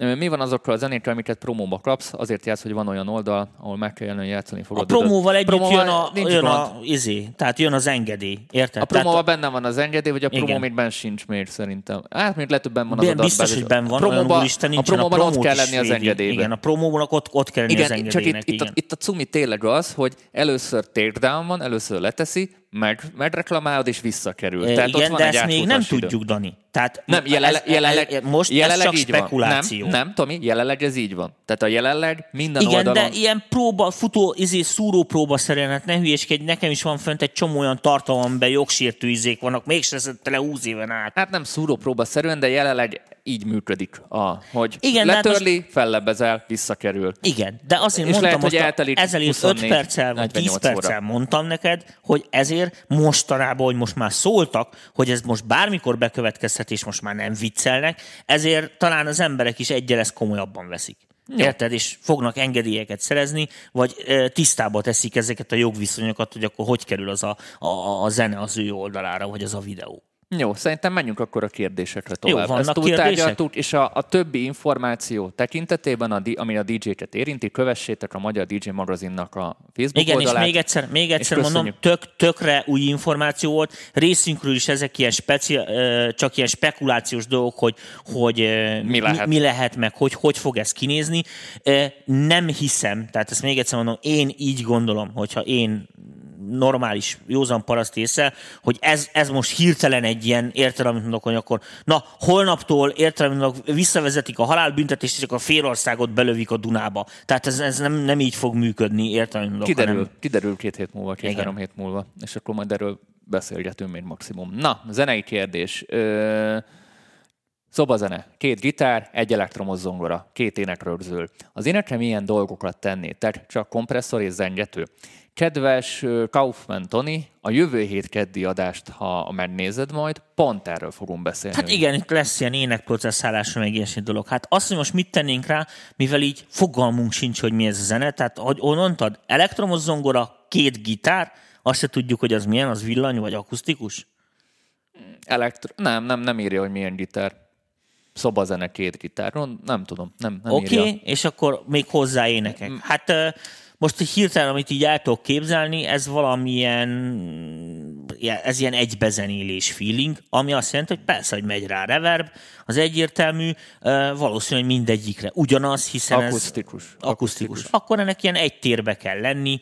Mi van azokkal a zenékkel, amiket promóba kapsz? Azért játsz, hogy van olyan oldal, ahol meg kell hogy játszani A fogod. promóval együtt Promóval jön a, jön gond. a izé, tehát jön az engedély, érted? A promóval Tehát, benne van az engedély, vagy a promó Igen. még benne sincs még szerintem. Hát még lehet, hogy benn van az adatbázis. biztos, hogy benn van, a promóban, úristen a promóban ott kell lenni az engedélyben. Igen, a promóban ott, ott kell lenni az Igen, csak itt, engedélynek, itt, a, igen. itt a cumi tényleg az, hogy először takedown van, először leteszi, meg, megreklamálod és visszakerül. E, Tehát ott igen, van de egy ezt még nem idő. tudjuk, Dani. Tehát Nem, jelenleg, ez- jelenleg, most jelenleg ez csak spekuláció. Van. Nem, nem, Tomi, jelenleg ez így van. Tehát a jelenleg minden Igen, oldalon... de ilyen próba, futó, izé, szúró próba szerűen, hát ne hülyéskedj, nekem is van fönt egy csomó olyan tartalom, amiben jogsértő izék vannak, mégse le 20 éven át. Hát nem szúrópróba szerűen, de jelenleg így működik, a, hogy Igen, letörli, fellebbezel, visszakerül. Igen, de azért És mondtam lehet, hogy most, eltelik ezelőtt 5 24, perccel vagy 10 48 óra. perccel mondtam neked, hogy ezért mostanában, hogy most már szóltak, hogy ez most bármikor bekövetkezhet, és most már nem viccelnek, ezért talán az emberek is egyre ezt komolyabban veszik. Jó. Érted? És fognak engedélyeket szerezni, vagy e, tisztába teszik ezeket a jogviszonyokat, hogy akkor hogy kerül az a, a, a zene az ő oldalára, vagy az a videó. Jó, szerintem menjünk akkor a kérdésekre tovább. vannak Ezt kérdések? és a, a többi információ tekintetében, a, ami a DJ-ket érinti, kövessétek a Magyar DJ magazinnak a Facebook Igen, oldalát. és még egyszer, még egyszer mondom, tök, tökre új információ volt. Részünkről is ezek ilyen speci, csak ilyen spekulációs dolgok, hogy, hogy Mi lehet. mi, mi lehet, meg hogy, hogy fog ez kinézni. Nem hiszem, tehát ezt még egyszer mondom, én így gondolom, hogyha én normális, józan paraszt észre, hogy ez, ez most hirtelen egy ilyen értelem, amit mondok, hogy akkor na, holnaptól értelem, mondok, visszavezetik a halálbüntetést, és akkor a félországot belövik a Dunába. Tehát ez, ez nem, nem így fog működni, értelem, mondok, Kiderül, hanem... kiderül két hét múlva, két-három hét múlva, és akkor majd erről beszélgetünk még maximum. Na, zenei kérdés. Ö... Szobazene, két gitár, egy elektromos zongora, két énekrögzül. Az énekre milyen dolgokat tenni? Tehát csak kompresszor és zengető. Kedves Kaufman Tony, a jövő hét keddi adást, ha megnézed majd, pont erről fogunk beszélni. Hát igen, itt lesz ilyen énekprocesszálásra, meg ilyesmi dolog. Hát azt, hogy most mit tennénk rá, mivel így fogalmunk sincs, hogy mi ez a zene, tehát ahogy mondtad, elektromos zongora, két gitár, azt se tudjuk, hogy az milyen, az villany vagy akusztikus? Elektro... Nem, nem, nem írja, hogy milyen gitár szobazene két gitáron, nem tudom, nem, nem Oké, okay, és akkor még hozzá énekek. Hát most hirtelen, amit így el tudok képzelni, ez valamilyen, ez ilyen egybezenélés feeling, ami azt jelenti, hogy persze, hogy megy rá reverb, az egyértelmű, valószínűleg mindegyikre ugyanaz, hiszen akusztikus. ez akusztikus. Akkor ennek ilyen egy térbe kell lenni,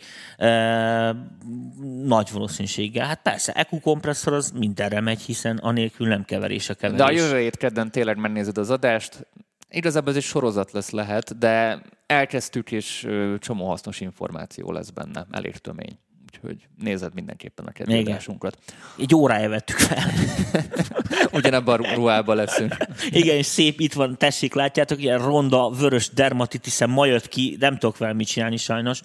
nagy valószínűséggel. Hát persze, EQ kompresszor az mindenre megy, hiszen anélkül nem keverés a keverés. De a jövő hét kedden tényleg megnézed az adást, Igazából ez egy sorozat lesz lehet, de elkezdtük, és csomó hasznos információ lesz benne, elég tömény. Úgyhogy nézed mindenképpen a kedvelásunkat. Egy órája vettük fel. Ugyanebben a ruhában leszünk. Igen, és szép itt van, tessék, látjátok, ilyen ronda, vörös dermatitiszen ma jött ki, nem tudok vele mit csinálni sajnos,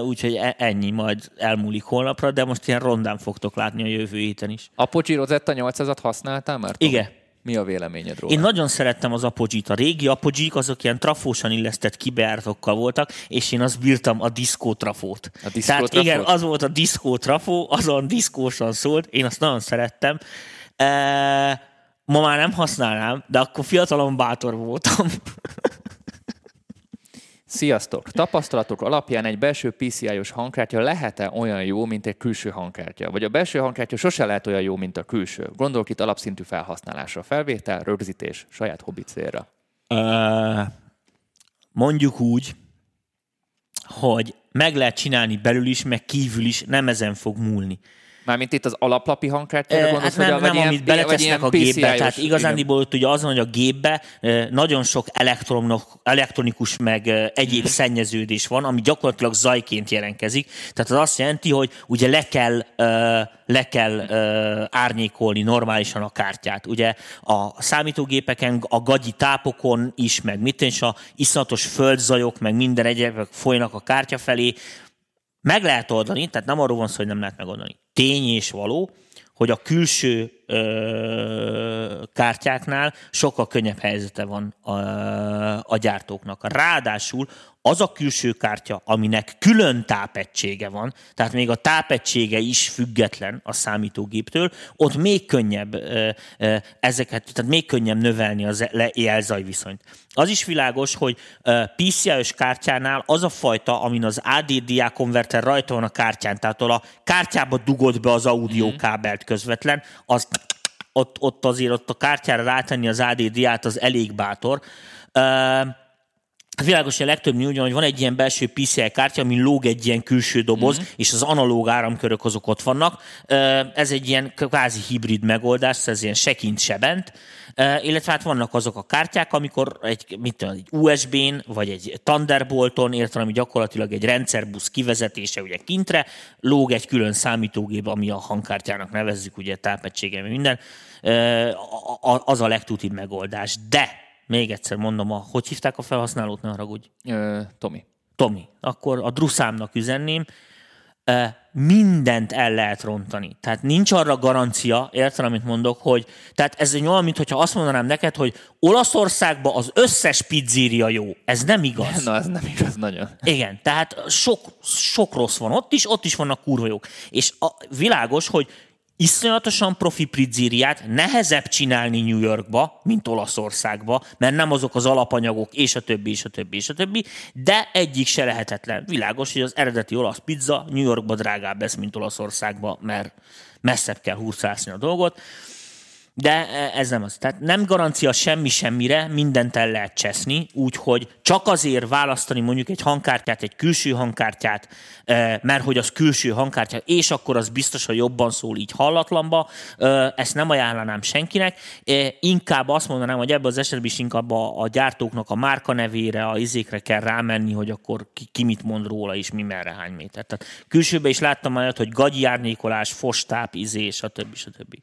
úgyhogy e- ennyi majd elmúlik holnapra, de most ilyen rondán fogtok látni a jövő héten is. Apogee Rosetta 800-at használtál már? Igen. Mi a véleményed róla? Én nagyon szerettem az apogee A régi apogee azok ilyen trafósan illesztett kibeártokkal voltak, és én azt bírtam a diszkó trafót. A diszkó Tehát trafót? igen, az volt a diszkó trafó, azon diszkósan szólt, én azt nagyon szerettem. E, ma már nem használnám, de akkor fiatalon bátor voltam. Sziasztok! Tapasztalatok alapján egy belső PCI-os hangkártya lehet-e olyan jó, mint egy külső hangkártya? Vagy a belső hangkártya sose lehet olyan jó, mint a külső? Gondolok itt alapszintű felhasználásra, felvétel, rögzítés, saját hobbi célra. Uh, mondjuk úgy, hogy meg lehet csinálni belül is, meg kívül is, nem ezen fog múlni. Mármint itt az alaplapi hangkártyára e, gondolsz, hát nem, hogy a, nem, amit beletesznek a gépbe. Tehát igazándiból ugye az van, hogy a gépbe nagyon sok elektronikus meg egyéb mhm. szennyeződés van, ami gyakorlatilag zajként jelentkezik. Tehát az azt jelenti, hogy ugye le kell, le kell árnyékolni normálisan a kártyát. Ugye a számítógépeken, a gagyi tápokon is, meg mit és a iszonyatos földzajok, meg minden egyébek folynak a kártya felé, meg lehet oldani, tehát nem arról van szó, hogy nem lehet megoldani. Tény és való, hogy a külső ö, kártyáknál sokkal könnyebb helyzete van a, a gyártóknak. Ráadásul az a külső kártya, aminek külön tápegysége van, tehát még a tápegysége is független a számítógéptől, ott még könnyebb ezeket, tehát még könnyebb növelni az jelzaj viszonyt. Az is világos, hogy PCI-ös kártyánál az a fajta, amin az ADDA konverter rajta van a kártyán, tehát a kártyába dugod be az audiókábelt közvetlen, az ott, ott azért ott a kártyára rátenni az ADDA-t az elég bátor. Világos, hogy a legtöbb úgy hogy van egy ilyen belső PCI kártya, ami lóg egy ilyen külső doboz, mm-hmm. és az analóg áramkörök azok ott vannak. Ez egy ilyen kvázi hibrid megoldás, ez ilyen sekint sebent, illetve hát vannak azok a kártyák, amikor egy, mit tudom, egy USB-n, vagy egy Thunderbolton, értem, ami gyakorlatilag egy rendszerbusz kivezetése ugye kintre, lóg egy külön számítógép, ami a hangkártyának nevezzük, ugye tápegysége, minden, az a legtutibb megoldás. De még egyszer mondom, a, hogy hívták a felhasználót, ne haragudj? Tomi. Tomi. Akkor a druszámnak üzenném, mindent el lehet rontani. Tehát nincs arra garancia, érted, amit mondok, hogy tehát ez egy olyan, mintha azt mondanám neked, hogy Olaszországban az összes pizzéria jó. Ez nem igaz. Na, ez nem igaz nagyon. Igen, tehát sok, sok rossz van ott is, ott is vannak kurva jók. És a, világos, hogy iszonyatosan profi pizzériát nehezebb csinálni New Yorkba, mint Olaszországba, mert nem azok az alapanyagok, és a többi, és a többi, és a többi, de egyik se lehetetlen. Világos, hogy az eredeti olasz pizza New Yorkba drágább lesz, mint Olaszországba, mert messzebb kell húrszászni a dolgot. De e, ez nem az. Tehát nem garancia semmi semmire, mindent el lehet cseszni, úgyhogy csak azért választani mondjuk egy hangkártyát, egy külső hangkártyát, e, mert hogy az külső hangkártya, és akkor az biztos, hogy jobban szól így hallatlanba, e, ezt nem ajánlanám senkinek. Inkább azt mondanám, hogy ebben az esetben is inkább a, a gyártóknak a márka nevére, a izékre kell rámenni, hogy akkor ki, ki mit mond róla, és mi merre hány méter. Tehát külsőben is láttam olyat, hogy gagyi árnyékolás, fostáp, izé, stb. stb.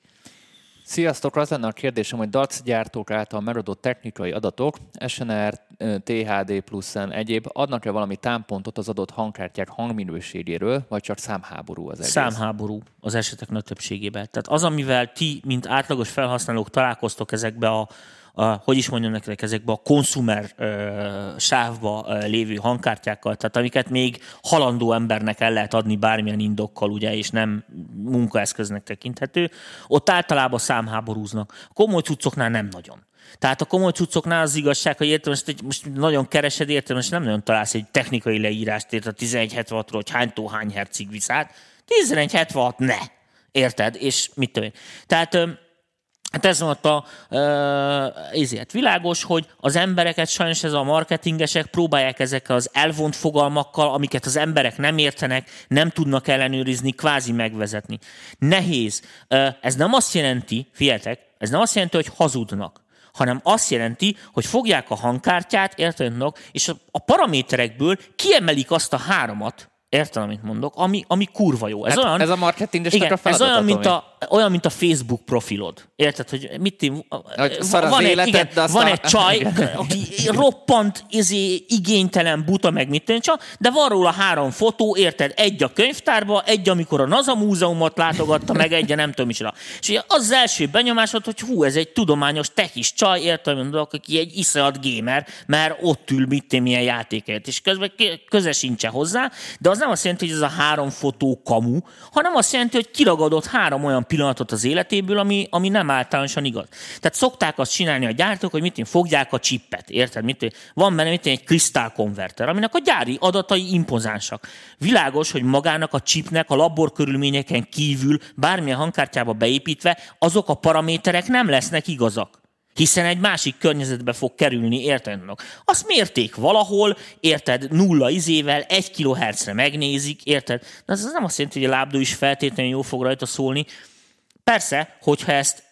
Sziasztok! Az lenne a kérdésem, hogy DAC gyártók által megadott technikai adatok, SNR, THD plusz egyéb, adnak-e valami támpontot az adott hangkártyák hangminőségéről, vagy csak számháború az egész? Számháború az esetek nagy többségében. Tehát az, amivel ti, mint átlagos felhasználók találkoztok ezekbe a a, hogy is mondjam nektek, ezekbe a konsumer uh, sávba uh, lévő hangkártyákkal, tehát amiket még halandó embernek el lehet adni bármilyen indokkal, ugye, és nem munkaeszköznek tekinthető, ott általában számháborúznak. Komoly cuccoknál nem nagyon. Tehát a komoly cuccoknál az igazság, hogy értem, most, most nagyon keresed, értem, most nem nagyon találsz egy technikai leírást, ért a 1176-ról, hogy hánytó hány hercig viszát. 1176 ne! Érted? És mit tudom én. Tehát Hát ez volt a, ezért világos, hogy az embereket sajnos ez a marketingesek próbálják ezekkel az elvont fogalmakkal, amiket az emberek nem értenek, nem tudnak ellenőrizni, kvázi megvezetni. Nehéz. Ez nem azt jelenti, figyeltek, ez nem azt jelenti, hogy hazudnak hanem azt jelenti, hogy fogják a hangkártyát, érted, és a paraméterekből kiemelik azt a háromat, Értem, amit mondok, ami, ami kurva jó. Ez, hát olyan, ez a marketingesnek igen, a feladat, ez olyan, mint a, olyan, mint a Facebook profilod. Érted, hogy mit én, van, egy, életed, igen, de van egy csaj, aki roppant, izé, igénytelen, buta, meg mit tűn, de van róla három fotó, érted, egy a könyvtárba, egy, amikor a NASA múzeumot látogatta, meg egy a nem tudom is. És ugye az, az első benyomásod, hogy hú, ez egy tudományos techis csaj, érted, mondok, aki egy iszonyat gamer, mert ott ül mit én milyen játékért, és közben köze sincsen hozzá, de az nem azt jelenti, hogy ez a három fotó kamu, hanem azt jelenti, hogy kiragadott három olyan pillanatot az életéből, ami, ami nem általánosan igaz. Tehát szokták azt csinálni a gyártók, hogy mit fogják a csippet, érted? Mit, van benne mit egy konverter, aminek a gyári adatai impozánsak. Világos, hogy magának a chipnek a laborkörülményeken kívül bármilyen hangkártyába beépítve azok a paraméterek nem lesznek igazak hiszen egy másik környezetbe fog kerülni, érted? Azt mérték valahol, érted, nulla izével, egy kilohertzre megnézik, érted? De az nem azt jelenti, hogy a lábdó is feltétlenül jó fog rajta szólni. Persze, hogyha ezt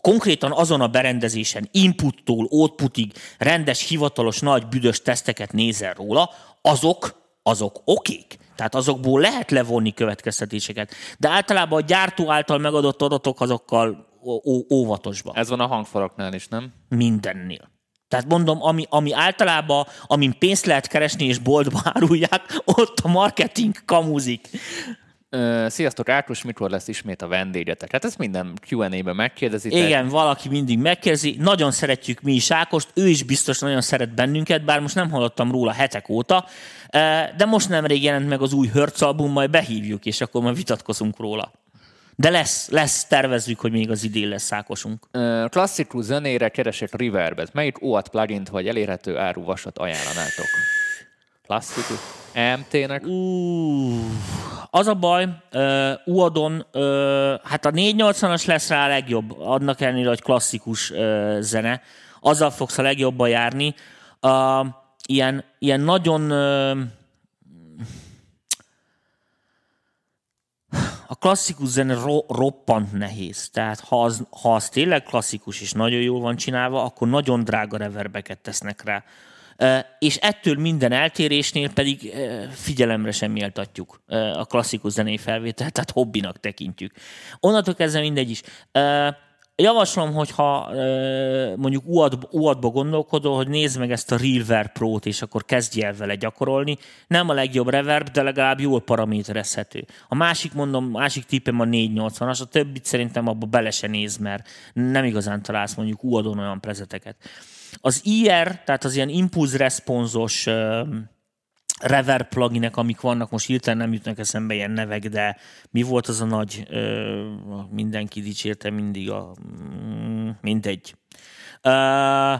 konkrétan azon a berendezésen inputtól outputig rendes, hivatalos, nagy, büdös teszteket nézel róla, azok, azok okék. Tehát azokból lehet levonni következtetéseket. De általában a gyártó által megadott adatok azokkal óvatosba. Ez van a hangfalaknál is, nem? Mindennél. Tehát mondom, ami, ami általában, amin pénzt lehet keresni és boltba árulják, ott a marketing kamuzik. Sziasztok, Ákos, mikor lesz ismét a vendégetek? Hát ezt minden Q&A-ben megkérdezi. Igen, valaki mindig megkérdezi. Nagyon szeretjük mi is Ákost, ő is biztos nagyon szeret bennünket, bár most nem hallottam róla hetek óta, de most nemrég jelent meg az új Hertz album, majd behívjuk, és akkor majd vitatkozunk róla. De lesz, lesz, tervezzük, hogy még az idén lesz szákosunk. Klasszikus zenére keresek reverbet. Melyik OAT plugin vagy elérhető áru vasat ajánlanátok? Klasszikus. MT-nek? Uh, az a baj, uh, UADon, uh, hát a 480-as lesz rá a legjobb, adnak ellenére, hogy klasszikus uh, zene. Azzal fogsz a legjobban járni. Uh, ilyen, ilyen nagyon uh, a klasszikus zene ro- roppant nehéz. Tehát ha az, ha az tényleg klasszikus és nagyon jól van csinálva, akkor nagyon drága reverbeket tesznek rá. És ettől minden eltérésnél pedig figyelemre sem méltatjuk a klasszikus zenei felvételt, tehát hobbinak tekintjük. Onnantól kezdve mindegy is. Javaslom, hogyha mondjuk UAD-ba gondolkodol, hogy nézd meg ezt a Realver Pro-t, és akkor kezdj el vele gyakorolni. Nem a legjobb reverb, de legalább jól paraméterezhető. A másik, mondom, másik tippem a 480-as, a többit szerintem abba bele se néz, mert nem igazán találsz mondjuk UAD-on olyan prezeteket. Az IR, tehát az ilyen impulz-responzos reverb pluginek, amik vannak, most hirtelen nem jutnak eszembe ilyen nevek, de mi volt az a nagy, mindenki dicsérte mindig a, mm, mindegy. Ö,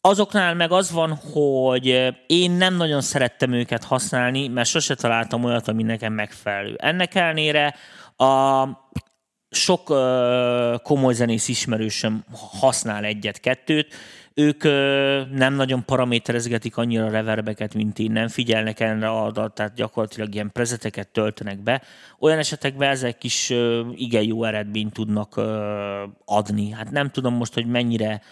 azoknál meg az van, hogy én nem nagyon szerettem őket használni, mert sose találtam olyat, ami nekem megfelelő. Ennek ellenére a sok komoly zenész ismerősöm használ egyet-kettőt, ők ö, nem nagyon paraméterezgetik annyira a reverbeket, mint nem figyelnek erre adat, tehát gyakorlatilag ilyen prezeteket töltenek be. Olyan esetekben ezek is ö, igen jó eredményt tudnak ö, adni. Hát nem tudom most, hogy mennyire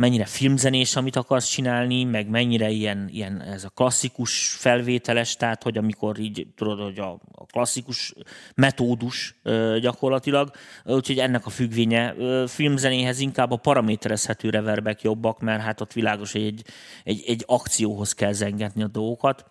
mennyire filmzenés, amit akarsz csinálni, meg mennyire ilyen, ilyen ez a klasszikus felvételes, tehát hogy amikor így tudod, hogy a, a klasszikus metódus ö, gyakorlatilag, úgyhogy ennek a függvénye ö, filmzenéhez inkább a paraméterezhető reverbek jobbak, mert hát ott világos, hogy egy, egy, egy akcióhoz kell zengetni a dolgokat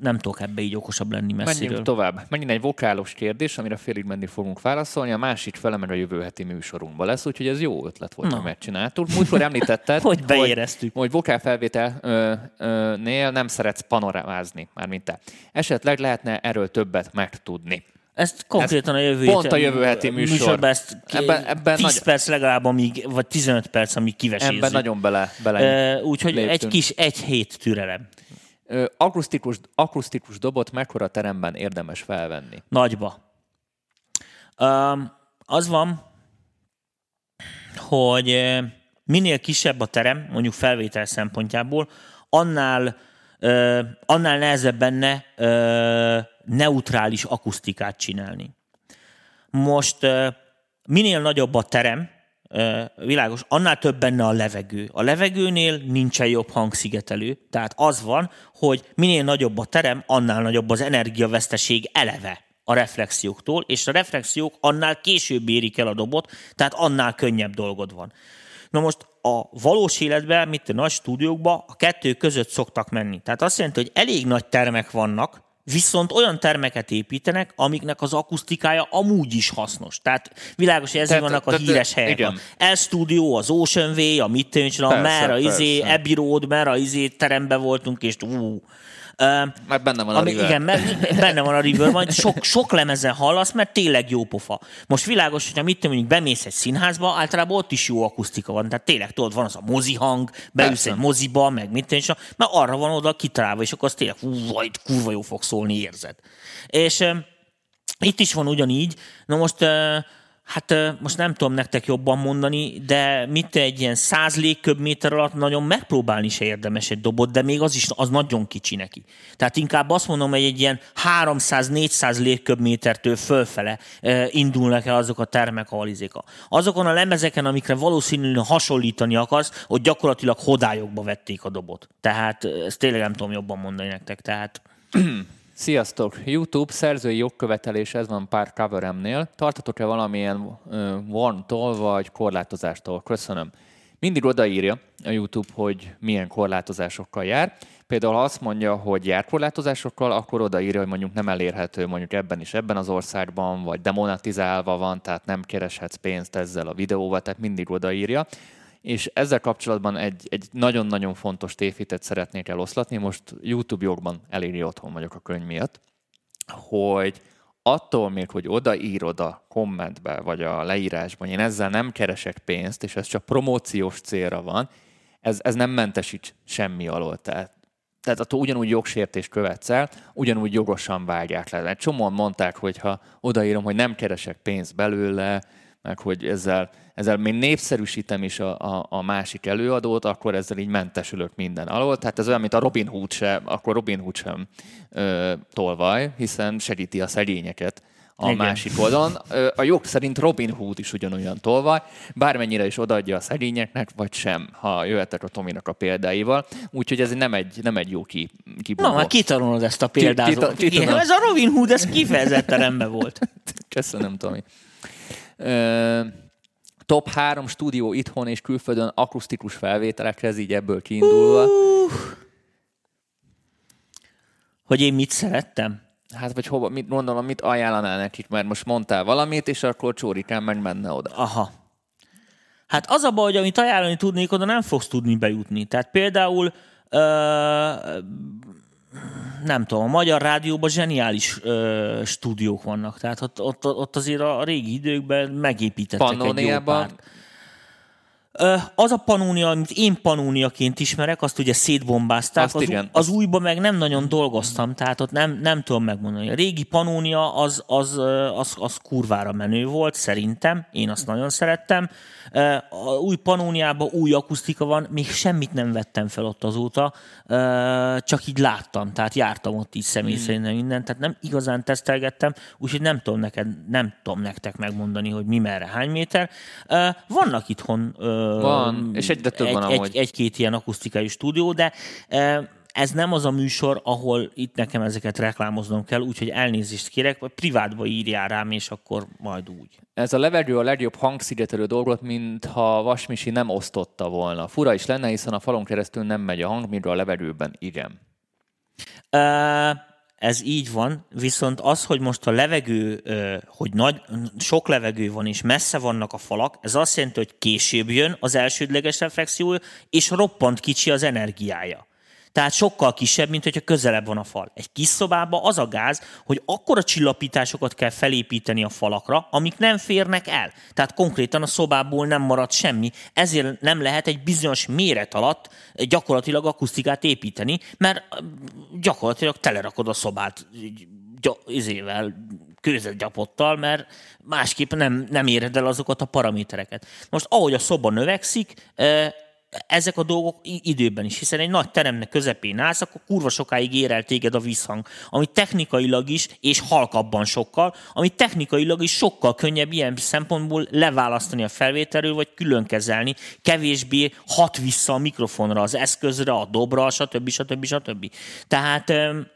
nem tudok ebbe így okosabb lenni messziről. Menjünk tovább. Megint egy vokálos kérdés, amire félig menni fogunk válaszolni. A másik fele meg a jövő heti műsorunkban lesz, úgyhogy ez jó ötlet volt, hogy megcsináltuk. Múltkor említetted, hogy beéreztük. Hogy, hogy vokálfelvételnél nem szeretsz panorámázni, mármint te. Esetleg lehetne erről többet megtudni. Ezt konkrétan ezt a jövő Pont a jövő heti műsor. műsorban ezt ebben, ebben 10 nagy... perc legalább, amíg, vagy 15 perc, amíg kivesézzük. Ebben nagyon bele, bele Úgyhogy egy kis egy hét türelem akusztikus, akusztikus dobot mekkora teremben érdemes felvenni? Nagyba. Um, az van, hogy minél kisebb a terem, mondjuk felvétel szempontjából, annál, uh, annál nehezebb benne uh, neutrális akusztikát csinálni. Most uh, minél nagyobb a terem, világos, annál több benne a levegő. A levegőnél nincsen jobb hangszigetelő, tehát az van, hogy minél nagyobb a terem, annál nagyobb az energiaveszteség eleve a reflexióktól, és a reflexiók annál később érik el a dobot, tehát annál könnyebb dolgod van. Na most a valós életben, mint a nagy stúdiókban, a kettő között szoktak menni. Tehát azt jelenti, hogy elég nagy termek vannak, Viszont olyan termeket építenek, amiknek az akusztikája amúgy is hasznos. Tehát világos, hogy ezért vannak a híres helyek. Igen. A Studio, az Ocean Way, a Midtown, a Mer, a izé, Abbey Road, Mer, a izé teremben voltunk, és ú, mert benne van a ami, River. Igen, mert benne van a River, majd sok, sok lemezen hallasz, mert tényleg jó pofa. Most világos, hogyha mit mondjuk bemész egy színházba, általában ott is jó akusztika van. Tehát tényleg tudod, van az a mozi hang, beülsz egy moziba, meg mit tényleg, mert arra van oda kitalálva, és akkor az tényleg hú, majd kurva jó fog szólni, érzed. És itt is van ugyanígy. Na most Hát most nem tudom nektek jobban mondani, de mit egy ilyen száz légköbméter alatt nagyon megpróbálni se érdemes egy dobot, de még az is az nagyon kicsi neki. Tehát inkább azt mondom, hogy egy ilyen 300-400 légköbmétertől fölfele indulnak el azok a termek, ahol izék. Azokon a lemezeken, amikre valószínűleg hasonlítani akarsz, hogy gyakorlatilag hodályokba vették a dobot. Tehát ezt tényleg nem tudom jobban mondani nektek. Tehát Sziasztok! YouTube szerzői jogkövetelés, ez van pár coveremnél. Tartatok-e valamilyen uh, warntól vagy korlátozástól? Köszönöm. Mindig odaírja a YouTube, hogy milyen korlátozásokkal jár. Például ha azt mondja, hogy jár korlátozásokkal, akkor odaírja, hogy mondjuk nem elérhető mondjuk ebben is ebben az országban, vagy demonetizálva van, tehát nem kereshetsz pénzt ezzel a videóval, tehát mindig odaírja és ezzel kapcsolatban egy, egy nagyon-nagyon fontos tévhitet szeretnék eloszlatni, most YouTube jogban eléri otthon vagyok a könyv miatt, hogy attól még, hogy odaírod a kommentbe, vagy a leírásban, én ezzel nem keresek pénzt, és ez csak promóciós célra van, ez, ez nem mentesít semmi alól. Tehát, tehát attól ugyanúgy jogsértést követsz el, ugyanúgy jogosan vágják le. Egy csomóan mondták, hogy ha odaírom, hogy nem keresek pénzt belőle, meg hogy ezzel, ezzel még népszerűsítem is a, a, a másik előadót, akkor ezzel így mentesülök minden alól. Tehát ez olyan, mint a Robin Hood sem, akkor Robin Hood sem ö, tolvaj, hiszen segíti a szegényeket a Igen. másik oldalon. A jog szerint Robin Hood is ugyanolyan tolvaj, bármennyire is odaadja a szegényeknek, vagy sem, ha jöhetek a Tominak a példáival. Úgyhogy ez nem egy, nem egy jó ki, kibúvó. Na, már kitanulod ezt a példát. Ki, ki, ki, ez a Robin Hood, ez kifejezetten rendben volt. Köszönöm, Tomi top 3 stúdió itthon és külföldön akusztikus felvételekhez, így ebből kiindulva. Uh, hogy én mit szerettem? Hát, vagy hova, mit gondolom, mit ajánlanál nekik, mert most mondtál valamit, és akkor csórikán meg menne oda. Aha. Hát az a baj, hogy amit ajánlani tudnék, oda nem fogsz tudni bejutni. Tehát például uh, nem tudom, a Magyar Rádióban zseniális ö, stúdiók vannak, tehát ott, ott, ott azért a régi időkben megépítettek egy jó párt. Az a panónia, amit én panóniaként ismerek, azt ugye szétbombázták, Azt az, igen. az újba meg nem nagyon dolgoztam, tehát ott nem, nem tudom megmondani. A régi panónia az, az, ö, az, az kurvára menő volt, szerintem, én azt nagyon szerettem. A új panóniában új akusztika van, még semmit nem vettem fel ott azóta, csak így láttam, tehát jártam ott így személy Hmm. szerint mindent, tehát nem igazán tesztelgettem, úgyhogy nem tudom, neked, nem tudom nektek megmondani, hogy mi merre, hány méter. Vannak itthon Van, és egyre több egy, van egy, egy-két ilyen akusztikai stúdió, de ez nem az a műsor, ahol itt nekem ezeket reklámoznom kell, úgyhogy elnézést kérek, vagy privátba írjál rám, és akkor majd úgy. Ez a levegő a legjobb hangszigetelő dolgot, mintha Vasmisi nem osztotta volna. Fura is lenne, hiszen a falon keresztül nem megy a hang, míg a levegőben igen. E, ez így van, viszont az, hogy most a levegő, hogy nagy, sok levegő van és messze vannak a falak, ez azt jelenti, hogy később jön az elsődleges reflexió, és roppant kicsi az energiája. Tehát sokkal kisebb, mint hogyha közelebb van a fal. Egy kis szobában az a gáz, hogy akkora csillapításokat kell felépíteni a falakra, amik nem férnek el. Tehát konkrétan a szobából nem marad semmi, ezért nem lehet egy bizonyos méret alatt gyakorlatilag akusztikát építeni, mert gyakorlatilag telerakod a szobát izével, kőzetgyapottal, mert másképp nem, nem éred el azokat a paramétereket. Most ahogy a szoba növekszik, ezek a dolgok időben is, hiszen egy nagy teremnek közepén állsz, akkor kurva sokáig ér el téged a visszhang, ami technikailag is, és halkabban sokkal, ami technikailag is sokkal könnyebb ilyen szempontból leválasztani a felvételről, vagy külön kezelni, kevésbé hat vissza a mikrofonra, az eszközre, a dobra, stb. stb. stb. Tehát öm,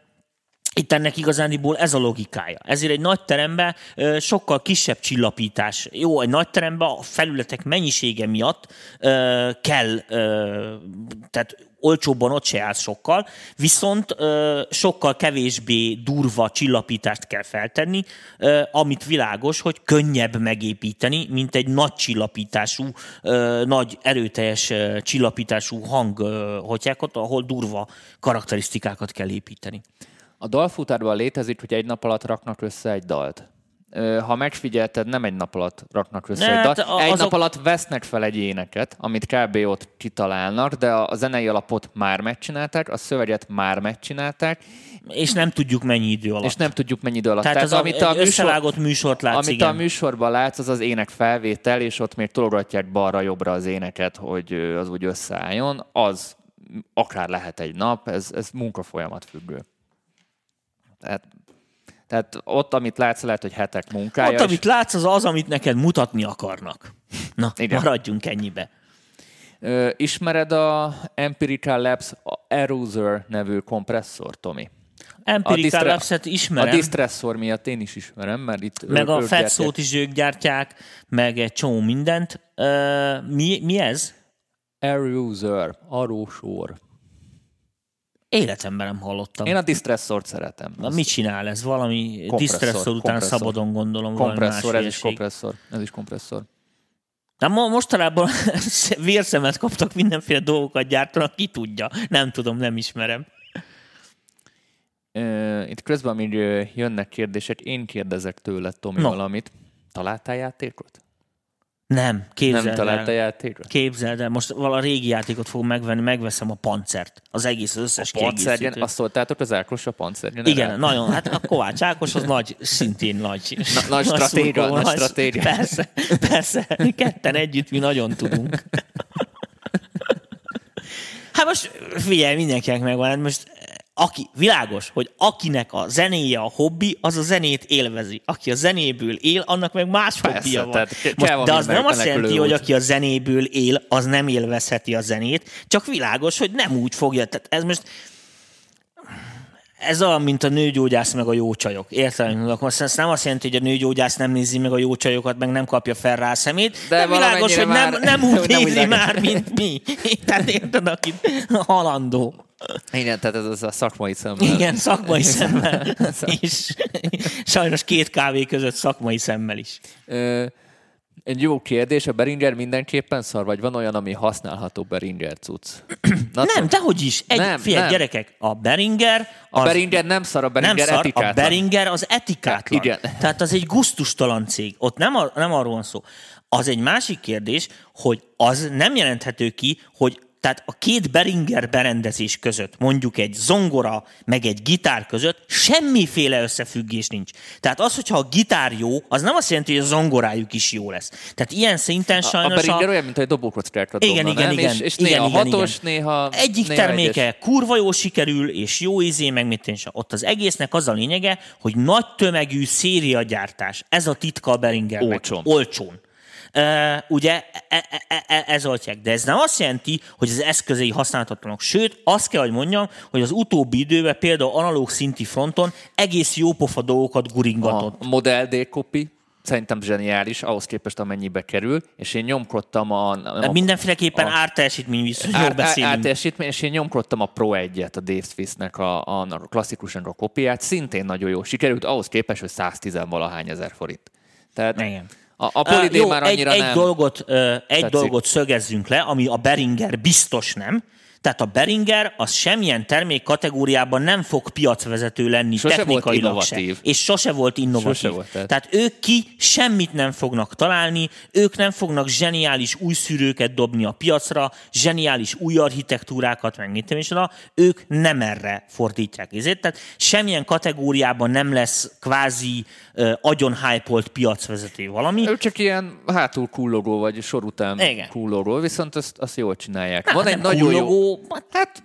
itt ennek igazándiból ez a logikája. Ezért egy nagy teremben sokkal kisebb csillapítás. Jó, egy nagy teremben a felületek mennyisége miatt kell, tehát olcsóbban ott se állsz sokkal, viszont sokkal kevésbé durva csillapítást kell feltenni, amit világos, hogy könnyebb megépíteni, mint egy nagy csillapítású, nagy erőteljes csillapítású hang, ö, hotyákat, ahol durva karakterisztikákat kell építeni. A dalfutárban létezik, hogy egy nap alatt raknak össze egy dalt. Ha megfigyelted, nem egy nap alatt raknak össze Ne, egy hát dalt. a- Egy azok- nap alatt vesznek fel egy éneket, amit kb. ott kitalálnak, de a zenei alapot már megcsinálták, a szöveget már megcsinálták, És nem tudjuk mennyi idő alatt. és nem tudjuk mennyi idő alatt. Tehát, Tehát az amit a, egy műsor- műsort látsz, amit igen. a műsorban látsz, az az ének felvétel, és ott még tologatják balra-jobbra az éneket, hogy az úgy összeálljon. Az akár lehet egy nap, ez, ez munkafolyamat függő. Tehát, tehát ott, amit látsz, lehet, hogy hetek munkája. Ott, és- amit látsz, az az, amit neked mutatni akarnak. Na, Igen. Maradjunk ennyibe. Ö, ismered a Empirical Labs Eruser nevű kompresszor, Tomi? Empirical Labs-et ismerem, A disztresszor miatt én is ismerem, mert itt meg a ők gyártják. Fetszót is ők gyártják, meg egy csomó mindent. Ö, mi, mi ez? Eruser, arósor. Életemben nem hallottam. Én a disztresszort szeretem. Na, mit csinál ez? Valami disztresszor után kompresszor. szabadon gondolom. kompresszor, ez is kompresszor. Ez is kompresszor. Na, mo- mostanában vérszemet kaptak, mindenféle dolgokat gyártanak, ki tudja. Nem tudom, nem ismerem. Itt közben, amíg jönnek kérdések, én kérdezek tőle, Tomi, No. valamit. Találtál játékot? Nem, képzeld Nem el. találtál játékot? Képzeld el, most vala régi játékot fogom megvenni, megveszem a pancert. Az egész, az összes Pancergen, kiegészítőt. azt szóltátok az Ákos a pancergen? Igen, nagyon. Hát a Kovács Ákos az nagy, szintén nagy. Na- nagy stratéga, szurkoló, nagy stratéga. Persze, persze. Mi ketten együtt mi nagyon tudunk. Hát most figyelj, mindenkinek megvan. Hát most aki, világos, hogy akinek a zenéje a hobbi, az a zenét élvezi. Aki a zenéből él, annak meg más Persze, hobbija van. Most, de az nem azt jelenti, hogy aki a zenéből él, az nem élvezheti a zenét, csak világos, hogy nem úgy fogja. Tehát ez most ez olyan, mint a nőgyógyász meg a jó csajok. Értelem, akkor ez nem azt jelenti, hogy a nőgyógyász nem nézi meg a jó csajokat, meg nem kapja fel rá a szemét, de, De világos, hogy nem, nem úgy nézi már, mint mi. Tehát érted, aki halandó. Igen, tehát ez az a szakmai szemmel. Igen, szakmai szemmel. És sajnos két kávé között szakmai szemmel is. Ö, Egy jó kérdés, a Beringer mindenképpen szar, vagy van olyan, ami használható Beringer cucc? Na, nem, dehogy is. Egy, Nem, figyelj, nem. gyerekek, a Beringer A Beringer nem szar, a Beringer nem szar, etikátlan. a Beringer az etikátlan. Igen. Tehát az egy guztustalan cég. Ott nem, ar- nem arról van szó. Az egy másik kérdés, hogy az nem jelenthető ki, hogy tehát a két Beringer berendezés között, mondjuk egy zongora, meg egy gitár között semmiféle összefüggés nincs. Tehát az, hogyha a gitár jó, az nem azt jelenti, hogy a zongorájuk is jó lesz. Tehát ilyen szinten A, a sajnos Beringer olyan, mint egy dobókockákat igen, dobna, igen, nem? igen. És, és igen, néha igen, hatos, igen. néha Egyik néha terméke egyes. kurva jól sikerül, és jó izé, meg mit én sem. Ott az egésznek az a lényege, hogy nagy tömegű szériagyártás. Ez a titka a Beringernek. Olcsón. Olcsón. Ugye e- e- e- ez oltják. De ez nem azt jelenti, hogy az eszközei használhatatlanok. Sőt, azt kell, hogy mondjam, hogy az utóbbi időben például analóg szinti fronton egész jópofa dolgokat guringatott. A Model D copy szerintem zseniális, ahhoz képest amennyibe kerül, és én nyomkodtam a... a Mindenféleképpen a- árteljesítmény viszonyról ár, beszélünk. árteljesítmény, és én nyomkodtam a Pro 1-et, a Dave Smithnek a, a, a klasszikusan a kopiát, szintén nagyon jó sikerült, ahhoz képest, hogy 110 valahány ezer forint. Tehát Igen. A, a Polydé jó, már egy, annyira egy nem... Dolgot, ö, egy tetszik. dolgot szögezzünk le, ami a Beringer biztos nem. Tehát a Beringer az semmilyen termék kategóriában nem fog piacvezető lenni Sose volt technikailag se. innovatív. És sose volt innovatív. Sose volt, tehát- tehát ők ki semmit nem fognak találni, ők nem fognak zseniális új szűrőket dobni a piacra, zseniális új architektúrákat, meg mit oda, ők nem erre fordítják ezért. Tehát semmilyen kategóriában nem lesz kvázi uh, agyon hype piacvezető valami. Ők csak ilyen hátul kullogó, vagy sor után Igen. kullogó, viszont azt, azt jól csinálják. Nem, Van egy nem nagyon jó... kullogó, hát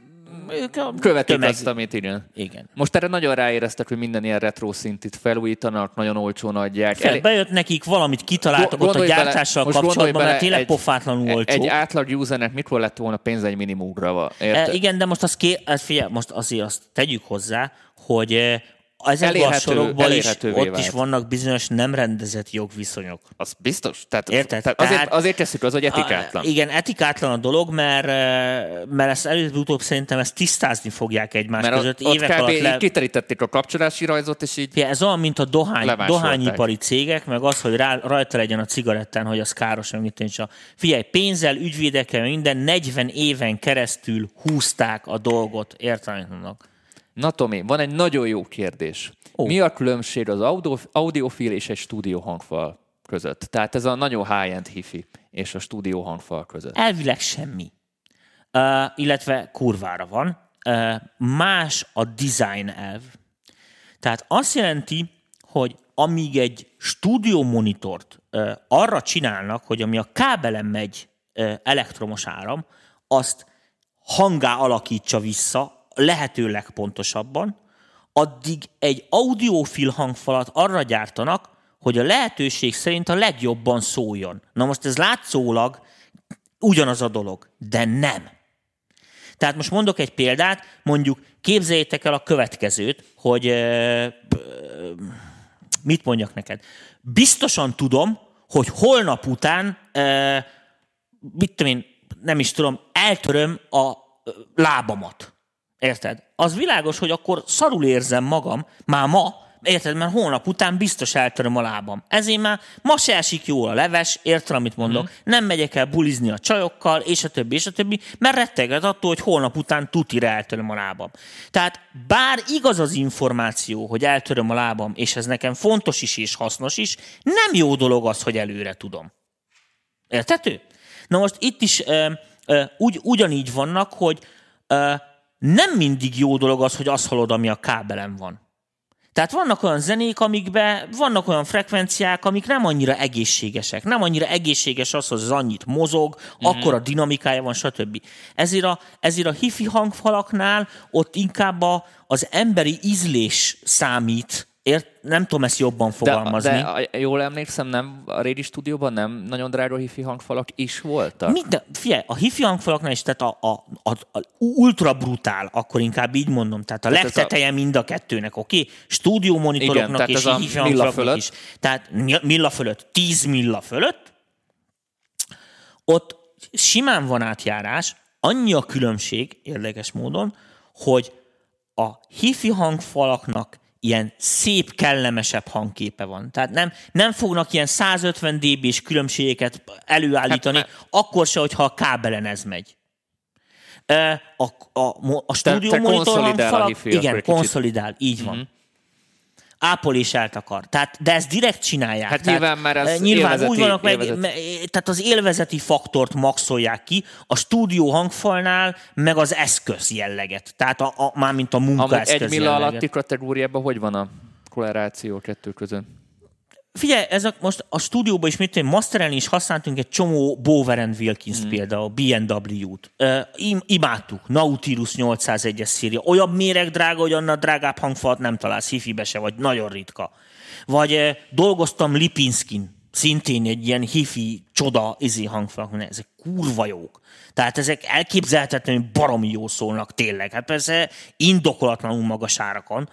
ők a Követik tömeg- azt, amit igen. Igen. Most erre nagyon ráéreztek, hogy minden ilyen retro szintit felújítanak, nagyon olcsón adják. Fel, Elég- bejött nekik valamit, kitaláltak ott a Gondolj bele- gyártással gondolj kapcsolatban, mert bele tényleg egy- pofátlanul olcsó. Egy átlag usernek mikor lett volna pénz egy minimumra? E, igen, de most azt, ké, figyelj, most azért azt tegyük hozzá, hogy ezekben a sorokban is, ott is vált. vannak bizonyos nem rendezett jogviszonyok. Az biztos. Tehát, Érted? Tehát azért, Tehát- azért tesszük az, hogy etikátlan. A, igen, etikátlan a dolog, mert, e, mert ezt előbb-utóbb szerintem ezt tisztázni fogják egymás Mert között. ott, évek kb. alatt le... kiterítették a kapcsolási rajzot, és így Figyelj, Ez olyan, mint a dohány, dohányipari cégek, meg az, hogy rá, rajta legyen a cigarettán, hogy az káros, meg mit én csak. Figyelj, pénzzel, ügyvédekkel, minden 40 éven keresztül húzták a dolgot, értelmetlenek. Na Tomi, van egy nagyon jó kérdés. Ó. Mi a különbség az audio, audiofil és egy stúdió hangfal között? Tehát ez a nagyon high-end hifi és a stúdió hangfal között. Elvileg semmi. Uh, illetve kurvára van. Uh, más a design elv. Tehát azt jelenti, hogy amíg egy stúdió monitort uh, arra csinálnak, hogy ami a kábelen megy uh, elektromos áram, azt hangá alakítsa vissza, lehető legpontosabban, addig egy audiofil hangfalat arra gyártanak, hogy a lehetőség szerint a legjobban szóljon. Na most ez látszólag ugyanaz a dolog, de nem. Tehát most mondok egy példát, mondjuk képzeljétek el a következőt, hogy ö, mit mondjak neked. Biztosan tudom, hogy holnap után, ö, mit tudom én, nem is tudom, eltöröm a lábamat. Érted? Az világos, hogy akkor szarul érzem magam, már ma, érted, mert holnap után biztos eltöröm a lábam. Ezért már ma se esik jól a leves, érted, amit mondok? Mhm. Nem megyek el bulizni a csajokkal, és a többi, és a többi, mert retteget attól, hogy holnap után tutira eltöröm a lábam. Tehát bár igaz az információ, hogy eltöröm a lábam, és ez nekem fontos is és hasznos is, nem jó dolog az, hogy előre tudom. Értető? Na most itt is ö, ö, ugy, ugyanígy vannak, hogy ö, nem mindig jó dolog az, hogy azt hallod, ami a kábelen van. Tehát vannak olyan zenék, amikben vannak olyan frekvenciák, amik nem annyira egészségesek. Nem annyira egészséges az, hogy az annyit mozog, mm-hmm. akkor a dinamikája van, stb. Ezért a, ezért a hifi hangfalaknál ott inkább a, az emberi ízlés számít, Ért? Nem tudom ezt jobban De, fogalmazni. de a- jól emlékszem, nem a régi stúdióban nem nagyon drága hifi hangfalak is voltak? Minden, figyelj, a hifi hangfalaknál is, tehát a, a, a, a ultra brutál, akkor inkább így mondom, tehát a Tehát legteteje mind a kettőnek, oké? Okay? Stúdió Igen, monitoroknak tehát és a hifi hangfalaknak is. Tehát mi- milla fölött, 10 milla fölött, ott simán van átjárás, annyi a különbség, érdekes módon, hogy a hifi hangfalaknak ilyen szép, kellemesebb hangképe van. Tehát nem, nem fognak ilyen 150 dB-s különbségeket előállítani, hát, mert... akkor se, hogyha a kábelen ez megy. A, a, a stúdió monitor hangfalak, igen, konszolidál, így van. Mm-hmm ápolisát akar. Tehát, de ezt direkt csinálják. Hát tehát, nyilván már ez nyilván úgy vannak meg, tehát az élvezeti faktort maxolják ki, a stúdió hangfalnál meg az eszköz jelleget. Tehát a, a, már mint a munkaeszköz Egy milla alatti kategóriában hogy van a korreláció kettő között? Figyelj, ez a, most a stúdióban is mit masterelni is használtunk egy csomó Bower and Wilkins hmm. például, BMW-t. Uh, im, imádtuk, Nautilus 801-es széria. Olyan méreg drága, hogy annál drágább hangfalat nem találsz hifibe se, vagy nagyon ritka. Vagy uh, dolgoztam Lipinskin, szintén egy ilyen hifi csoda izi hangfalak, ezek kurva jók. Tehát ezek elképzelhetetlenül baromi jó szólnak tényleg. Hát persze indokolatlanul magas árakon,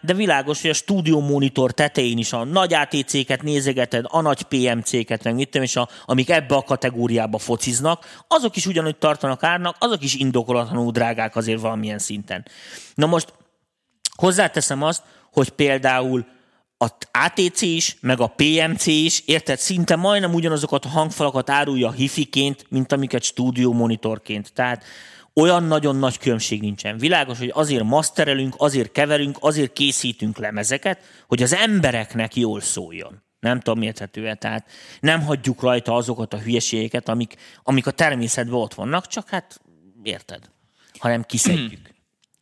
de világos, hogy a stúdió monitor tetején is a nagy ATC-ket nézegeted, a nagy PMC-ket, meg mit és a, amik ebbe a kategóriába fociznak, azok is ugyanúgy tartanak árnak, azok is indokolatlanul drágák azért valamilyen szinten. Na most hozzáteszem azt, hogy például a ATC is, meg a PMC is, érted, szinte majdnem ugyanazokat a hangfalakat árulja hifiként, mint amiket stúdió monitorként. Tehát olyan nagyon nagy különbség nincsen. Világos, hogy azért masterelünk, azért keverünk, azért készítünk lemezeket, hogy az embereknek jól szóljon. Nem tudom, érthető Tehát nem hagyjuk rajta azokat a hülyeségeket, amik, amik a természetben ott vannak, csak hát érted, hanem kiszedjük.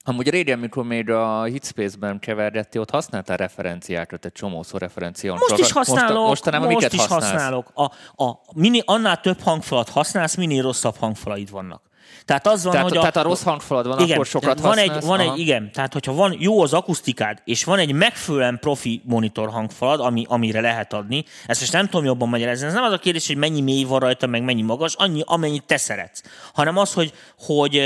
Amúgy régen, amikor még a Hitspace-ben kevergettél, ott használtál referenciákat, egy csomószor referencián. Most is használok, most, most, most is használsz? használok. A, a, mini, annál több hangfalat használsz, minél rosszabb hangfalaid vannak. Tehát az van, tehát, hogy a, tehát a rossz hangfalad van, igen, akkor sokat van egy, van egy, Igen, tehát hogyha van jó az akusztikád, és van egy megfelelően profi monitor hangfalad, ami, amire lehet adni, ezt most nem tudom jobban magyarázni, ez nem az a kérdés, hogy mennyi mély van rajta, meg mennyi magas, annyi, amennyit te szeretsz, hanem az, hogy, hogy,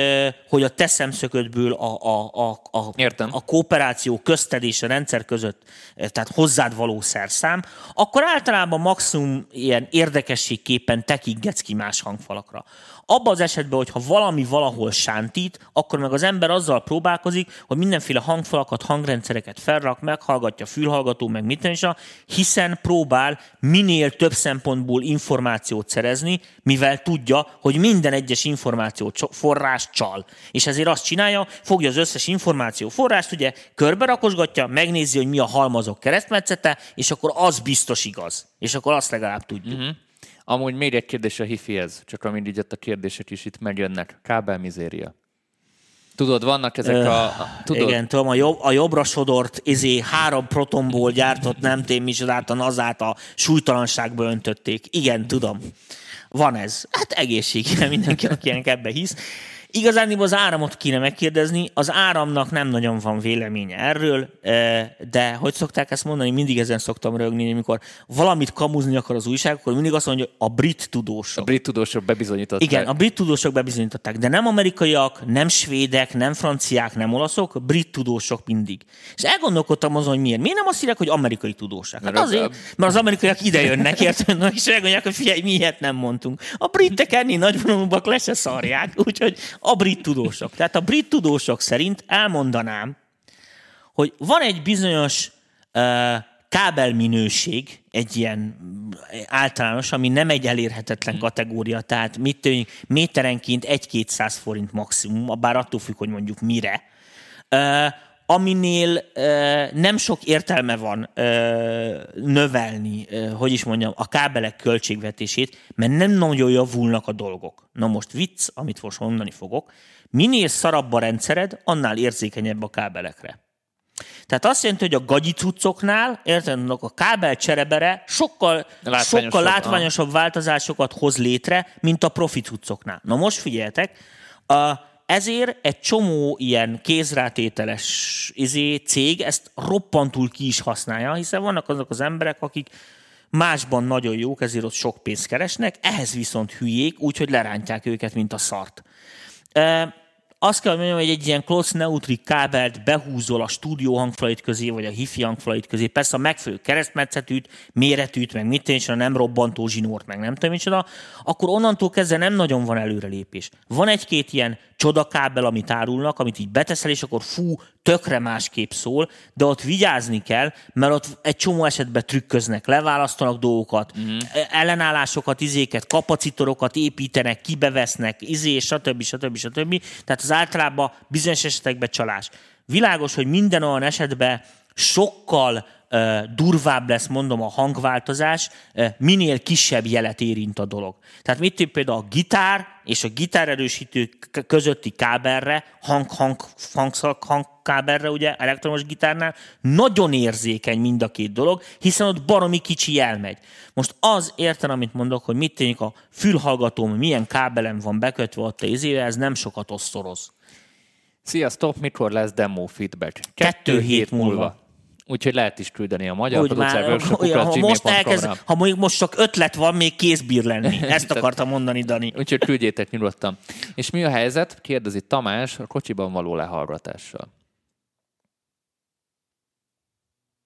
hogy a te szemszöködből a, a, a, a, Értem. a kooperáció közted és a rendszer között, tehát hozzád való szerszám, akkor általában maximum ilyen érdekességképpen tekiggetsz ki más hangfalakra. Abban az esetben, hogyha valami valahol sántít, akkor meg az ember azzal próbálkozik, hogy mindenféle hangfalakat, hangrendszereket felrak, meghallgatja fülhallgató, meg mit is, hiszen próbál minél több szempontból információt szerezni, mivel tudja, hogy minden egyes információ forrás csal. És ezért azt csinálja, fogja az összes információ forrást, ugye körberakosgatja, megnézi, hogy mi a halmazok keresztmetszete, és akkor az biztos igaz. És akkor azt legalább tudjuk. Uh-huh. Amúgy még egy kérdés a hifihez, csak amint így a kérdések is itt megjönnek. Kábelmizéria. Tudod, vannak ezek a... a tudod? Igen, tudom, a, jobb, a jobbra sodort izé, három protonból gyártott nem tém micsodáta nazát a súlytalanságba öntötték. Igen, tudom. Van ez. Hát egészség, mindenki, aki ebbe hisz. Igazán az áramot kéne megkérdezni, az áramnak nem nagyon van véleménye erről, de hogy szokták ezt mondani, mindig ezen szoktam rögni, amikor valamit kamuzni akar az újság, akkor mindig azt mondja, hogy a brit tudósok. A brit tudósok bebizonyították. Igen, a brit tudósok bebizonyították, de nem amerikaiak, nem svédek, nem franciák, nem olaszok, brit tudósok mindig. És elgondolkodtam azon, hogy miért. Miért nem azt írják, hogy amerikai tudósok? Hát azért, mert az amerikaiak ide jönnek, érted? És elgondolják, hogy figyelj, mi ilyet nem mondtunk. A britek ennél nagyvonalúbbak le se szarják, úgyhogy a brit tudósok. Tehát a brit tudósok szerint elmondanám, hogy van egy bizonyos uh, kábelminőség, egy ilyen általános, ami nem egy elérhetetlen kategória, tehát mit tűnik, méterenként 1-200 forint maximum, bár attól függ, hogy mondjuk mire. Uh, aminél nem sok értelme van növelni, hogy is mondjam, a kábelek költségvetését, mert nem nagyon javulnak a dolgok. Na most vicc, amit most mondani fogok, minél szarabb a rendszered, annál érzékenyebb a kábelekre. Tehát azt jelenti, hogy a gagyi cuccoknál, érted, a kábel cserebere sokkal, látványosabb, sokkal látványosabb változásokat hoz létre, mint a profi cuccoknál. Na most figyeljetek, a, ezért egy csomó ilyen kézrátételes izé, cég ezt roppantul ki is használja, hiszen vannak azok az emberek, akik másban nagyon jók, ezért ott sok pénzt keresnek, ehhez viszont hülyék, úgyhogy lerántják őket, mint a szart. Azt kell mondjam, hogy egy ilyen close neutrik kábelt behúzol a stúdió hangfalait közé, vagy a hifi hangfalait közé, persze a megfelelő keresztmetszetűt, méretűt, meg mit és a nem robbantó zsinórt, meg nem tudom micsoda, akkor onnantól kezdve nem nagyon van előrelépés. Van egy-két ilyen csodakábel, amit árulnak, amit így beteszel, és akkor fú, tökre másképp szól, de ott vigyázni kell, mert ott egy csomó esetben trükköznek, leválasztanak dolgokat, mm. ellenállásokat, izéket, kapacitorokat építenek, kibevesznek, izé, stb. stb. stb. Tehát az általában bizonyos esetekben csalás. Világos, hogy minden olyan esetben sokkal durvább lesz, mondom, a hangváltozás, minél kisebb jelet érint a dolog. Tehát mit például a gitár és a gitárerősítő közötti kábelre, hang, hang, hang, hang kábelre, ugye, elektromos gitárnál, nagyon érzékeny mind a két dolog, hiszen ott baromi kicsi elmegy. Most az érten, amit mondok, hogy mit tényleg a fülhallgatóm, milyen kábelem van bekötve ott a izére, ez nem sokat osztoroz. Sziasztok, mikor lesz demo feedback? Kettő, Kettő hét múlva. múlva. Úgyhogy lehet is küldeni a magyar Úgy már, ha, most elkezd, ha mondjuk most csak ötlet van, még kész bír lenni. Ezt akartam mondani, Dani. Úgyhogy küldjétek nyugodtan. És mi a helyzet? Kérdezi Tamás a kocsiban való lehallgatással.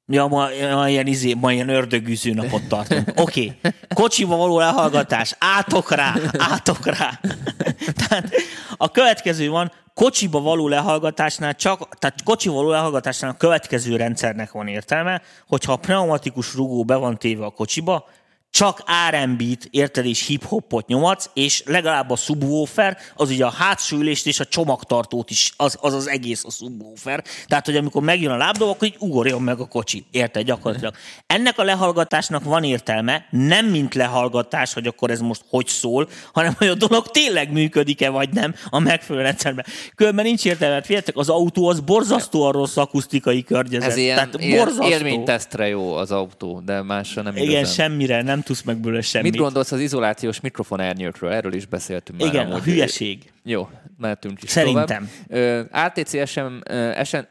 Ja, ma, ma ilyen, izé, ma ilyen ördögűző napot tartunk. Oké, okay. kocsiba való lehallgatás, átok rá, átok rá. Tehát a következő van, kocsiba való lehallgatásnál csak, tehát kocsiba való lehallgatásnál a következő rendszernek van értelme, hogyha a pneumatikus rugó be van téve a kocsiba, csak R&B-t, érted, és hip-hopot nyomatsz, és legalább a subwoofer, az ugye a hátsó ülést és a csomagtartót is, az az, az egész a subwoofer. Tehát, hogy amikor megjön a lábdob, akkor így ugorjon meg a kocsi. Érted, gyakorlatilag. Ennek a lehallgatásnak van értelme, nem mint lehallgatás, hogy akkor ez most hogy szól, hanem hogy a dolog tényleg működik-e vagy nem a megfelelő rendszerben. Különben nincs értelme, mert figyeljetek, az autó az borzasztóan rossz akusztikai környezet. Ez ilyen Tehát borzasztó. élménytesztre jó az autó, de másra nem Igen, igazán. semmire, nem tudsz meg belőle semmit. Mit gondolsz az izolációs mikrofon ernyőkről? Erről is beszéltünk már. Igen, amúgy. a hülyeség. Jó, mehetünk is Szerintem. tovább. ATC SM,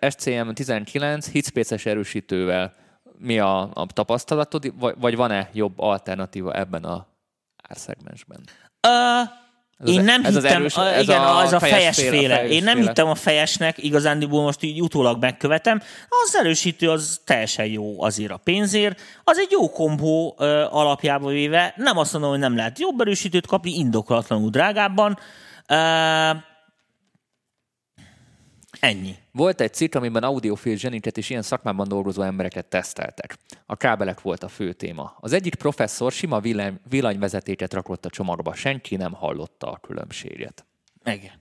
SCM 19 hitspéces erősítővel mi a, a tapasztalatod, vagy, vagy van-e jobb alternatíva ebben a árszegmensben? Uh, ez Én nem ez hittem, az erős, ez igen, a az a fejes, fejes. Én nem hittem a fejesnek, igazándiból most így utólag megkövetem. Az erősítő az teljesen jó azért a pénzért. Az egy jó kombó ö, alapjába véve. Nem azt mondom, hogy nem lehet jobb erősítőt kapni, indokolatlanul drágábban. Ö, ennyi. Volt egy cikk, amiben audiofil zseniket és ilyen szakmában dolgozó embereket teszteltek. A kábelek volt a fő téma. Az egyik professzor sima villany, villanyvezetéket rakott a csomagba, senki nem hallotta a különbséget. Igen.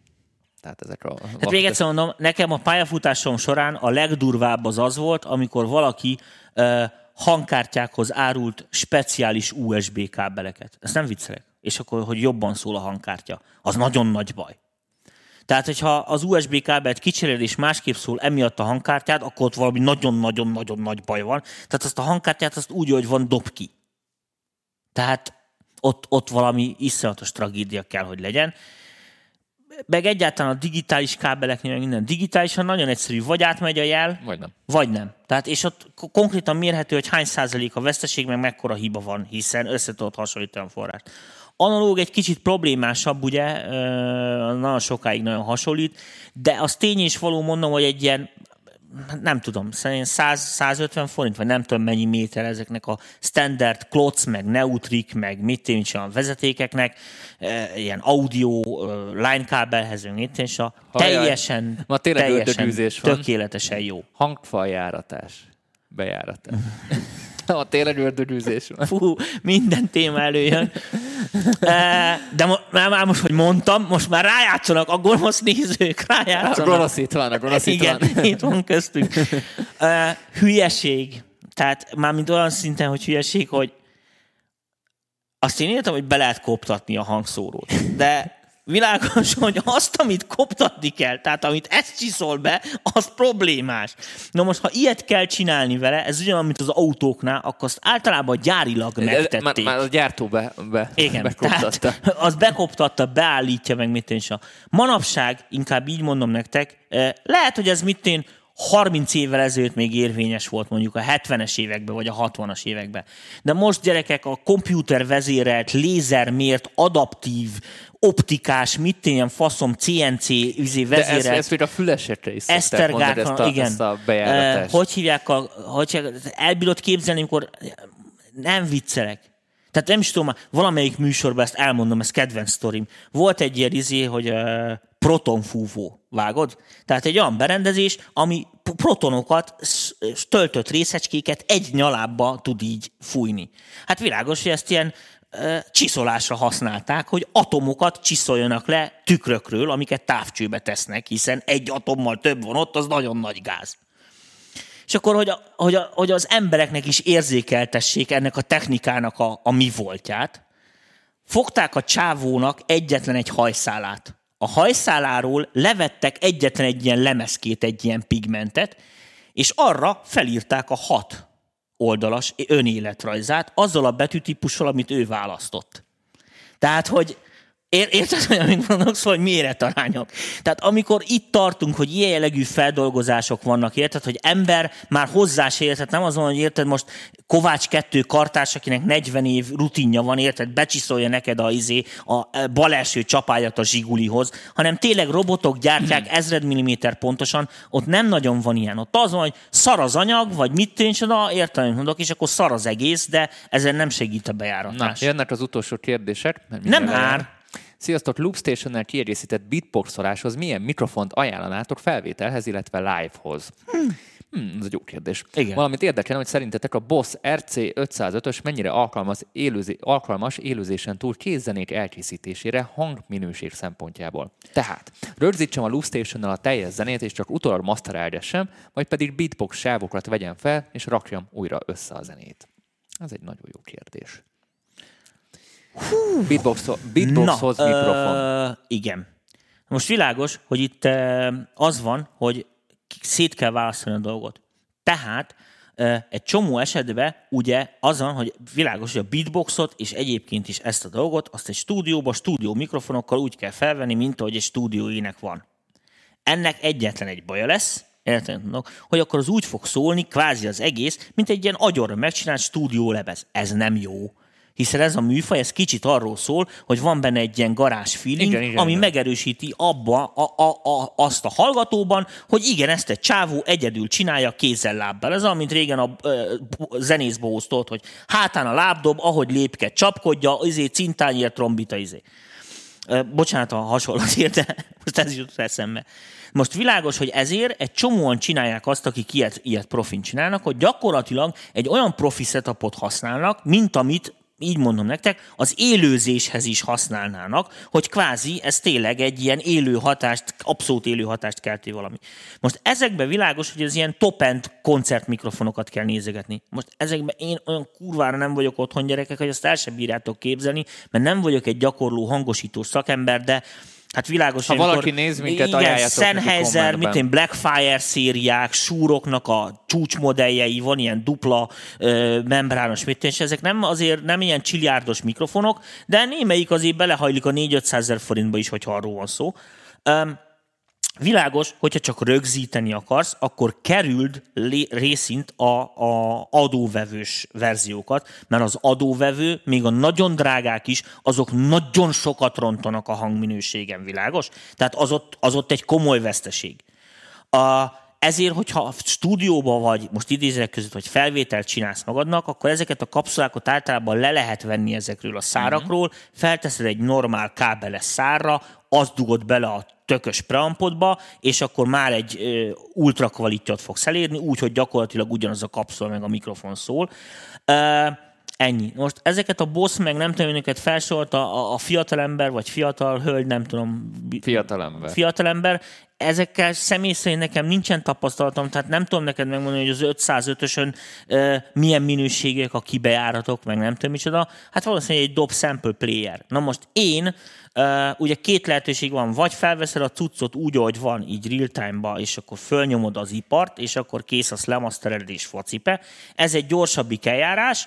Tehát ezek a... Hát még egyszer mondom, nekem a pályafutásom során a legdurvább az az volt, amikor valaki uh, hangkártyákhoz árult speciális USB kábeleket. Ezt nem viccelek. És akkor, hogy jobban szól a hangkártya. Az nagyon nagy baj. Tehát, hogyha az USB kábelt kicseréled és másképp szól emiatt a hangkártyát, akkor ott valami nagyon-nagyon-nagyon nagy baj van. Tehát azt a hangkártyát azt úgy, hogy van, dob ki. Tehát ott, ott valami iszonyatos tragédia kell, hogy legyen. Meg egyáltalán a digitális kábeleknél minden digitálisan nagyon egyszerű, vagy átmegy a jel, vagy nem. Vagy nem. Tehát, és ott konkrétan mérhető, hogy hány százalék a veszteség, meg mekkora hiba van, hiszen össze tudod hasonlítani a forrást. Analóg egy kicsit problémásabb, ugye, nagyon sokáig nagyon hasonlít, de az tény is való mondom, hogy egy ilyen nem tudom, szerintem 100, 150 forint, vagy nem tudom mennyi méter ezeknek a standard klotz, meg neutrik, meg mit is a vezetékeknek, ilyen audio, line kábelhez, mit és a teljesen, ma teljesen tökéletesen jó. Hangfaljáratás, bejáratás. a tényleg ördögűzés van. Fú, minden téma előjön. De már most, hogy mondtam, most már rájátszanak a gonosz nézők, rájátszanak. A gonosz itt van, a gonosz itt Igen, van. itt van köztünk. Hülyeség. Tehát már mint olyan szinten, hogy hülyeség, hogy azt én értem, hogy be lehet koptatni a hangszórót. De világos, hogy azt, amit koptatni kell, tehát amit ezt csiszol be, az problémás. Na most, ha ilyet kell csinálni vele, ez ugyanolyan, mint az autóknál, akkor azt általában gyárilag megtették. Már, már a gyártó be, be, Igen, bekoptatta. az bekoptatta, beállítja meg mit én Manapság, inkább így mondom nektek, eh, lehet, hogy ez mit én 30 évvel ezelőtt még érvényes volt mondjuk a 70-es években, vagy a 60-as években. De most gyerekek a komputer vezérelt, lézermért, adaptív, optikás, mit ilyen faszom, CNC üzé vezérelt. De ezt, ezt még a fülesekre is Esztergák, ezt a, igen. Ezt a bejáratást. hogy hívják, a, hogy elbírod képzelni, amikor nem viccelek. Tehát nem is tudom, valamelyik műsorban ezt elmondom, ez kedvenc sztorim. Volt egy ilyen izé, hogy uh, protonfúvó, vágod? Tehát egy olyan berendezés, ami protonokat, töltött részecskéket egy nyalábba tud így fújni. Hát világos, hogy ezt ilyen csiszolásra használták, hogy atomokat csiszoljanak le tükrökről, amiket távcsőbe tesznek, hiszen egy atommal több van ott, az nagyon nagy gáz és akkor, hogy, a, hogy, a, hogy az embereknek is érzékeltessék ennek a technikának a, a mi voltját, fogták a csávónak egyetlen egy hajszálát. A hajszáláról levettek egyetlen egy ilyen lemezkét, egy ilyen pigmentet, és arra felírták a hat oldalas önéletrajzát azzal a betűtípussal, amit ő választott. Tehát, hogy Érted, hogy amit mondok, szóval, hogy méretarányok. Tehát amikor itt tartunk, hogy ilyen jellegű feldolgozások vannak, érted, hogy ember már hozzá se érted, nem azon, hogy érted, most Kovács kettő kartárs, akinek 40 év rutinja van, érted, becsiszolja neked a, izé, a bal első csapáját a zsigulihoz, hanem tényleg robotok gyártják hmm. ezred milliméter pontosan, ott nem nagyon van ilyen. Ott az van, hogy szar az anyag, vagy mit tűncsoda, érted, mondok, és akkor szar az egész, de ezen nem segít a bejáratás. Na, jönnek az utolsó kérdések. Nem már. Sziasztok, Loopstation-nel kiegészített beatboxoláshoz milyen mikrofont ajánlanátok felvételhez, illetve livehoz? Hmm. Hmm, ez egy jó kérdés. Igen. Valamit érdekel, hogy szerintetek a Boss RC 505-ös mennyire alkalmas, élőzé, alkalmas élőzésen túl kézzenék elkészítésére hangminőség szempontjából. Tehát rögzítsem a Loopstation-nal a teljes zenét, és csak utólag masterelgessem, vagy pedig beatbox sávokat vegyem fel, és rakjam újra össze a zenét. Ez egy nagyon jó kérdés. Beatbox, beatboxhoz Na, mikrofon. Uh, igen. Most világos, hogy itt uh, az van, hogy szét kell választani a dolgot. Tehát uh, egy csomó esetben ugye azon, hogy világos, hogy a beatboxot és egyébként is ezt a dolgot, azt egy stúdióba, stúdió mikrofonokkal úgy kell felvenni, mint ahogy egy stúdióének van. Ennek egyetlen egy baja lesz, érted, hogy akkor az úgy fog szólni, kvázi az egész, mint egy ilyen agyorra megcsinált stúdió lebez. Ez nem jó hiszen ez a műfaj, ez kicsit arról szól, hogy van benne egy ilyen garázs feeling, igen, igen, ami igen. megerősíti abba a, a, a, azt a hallgatóban, hogy igen, ezt egy csávó egyedül csinálja kézzel lábbal. Ez amit régen a, a zenészbe osztott, hogy hátán a lábdob, ahogy lépke, csapkodja, izé, cintányért, trombita, izé. Bocsánat a hasonlatért, de most ez jut eszembe. Most világos, hogy ezért egy csomóan csinálják azt, akik ilyet, ilyet profin csinálnak, hogy gyakorlatilag egy olyan profi setupot használnak, mint amit így mondom nektek, az élőzéshez is használnának, hogy kvázi ez tényleg egy ilyen élő hatást, abszolút élő hatást kelti valami. Most ezekben világos, hogy ez ilyen top-end koncertmikrofonokat kell nézegetni. Most ezekben én olyan kurvára nem vagyok otthon gyerekek, hogy azt el sem bírjátok képzelni, mert nem vagyok egy gyakorló hangosító szakember, de Hát világos, ha valaki amikor, néz minket, igen, Sennheiser, mint én Blackfire szériák, súroknak a csúcsmodelljei, van ilyen dupla ö, membrános, mit és ezek nem azért nem ilyen csiliárdos mikrofonok, de némelyik azért belehajlik a 4-500 ezer forintba is, hogyha arról van szó. Um, Világos, hogyha csak rögzíteni akarsz, akkor kerüld részint a, a adóvevős verziókat, mert az adóvevő, még a nagyon drágák is, azok nagyon sokat rontanak a hangminőségen, világos? Tehát az ott, az ott egy komoly veszteség. A, ezért, hogyha stúdióban vagy, most idézek között, hogy felvételt csinálsz magadnak, akkor ezeket a kapszulákat általában le lehet venni ezekről a szárakról, felteszed egy normál kábeles szárra, azt dugod bele a tökös preampodba, és akkor már egy ultra kvalitjat fogsz elérni, úgy, hogy gyakorlatilag ugyanaz a kapszula meg a mikrofon szól. Ennyi. Most ezeket a boss, meg nem tudom, őket felsorolta a, a fiatalember, vagy fiatal hölgy, nem tudom. Fiatalember. Fiatalember. Ezekkel személy szerint nekem nincsen tapasztalatom, tehát nem tudom neked megmondani, hogy az 505-ösön uh, milyen minőségek a kibejáratok, meg nem tudom micsoda. Hát valószínűleg egy dob sample player. Na most én Uh, ugye két lehetőség van, vagy felveszed a cuccot úgy, ahogy van, így real-time-ba, és akkor fölnyomod az ipart, és akkor kész a lemastered és focipe. Ez egy gyorsabbik eljárás,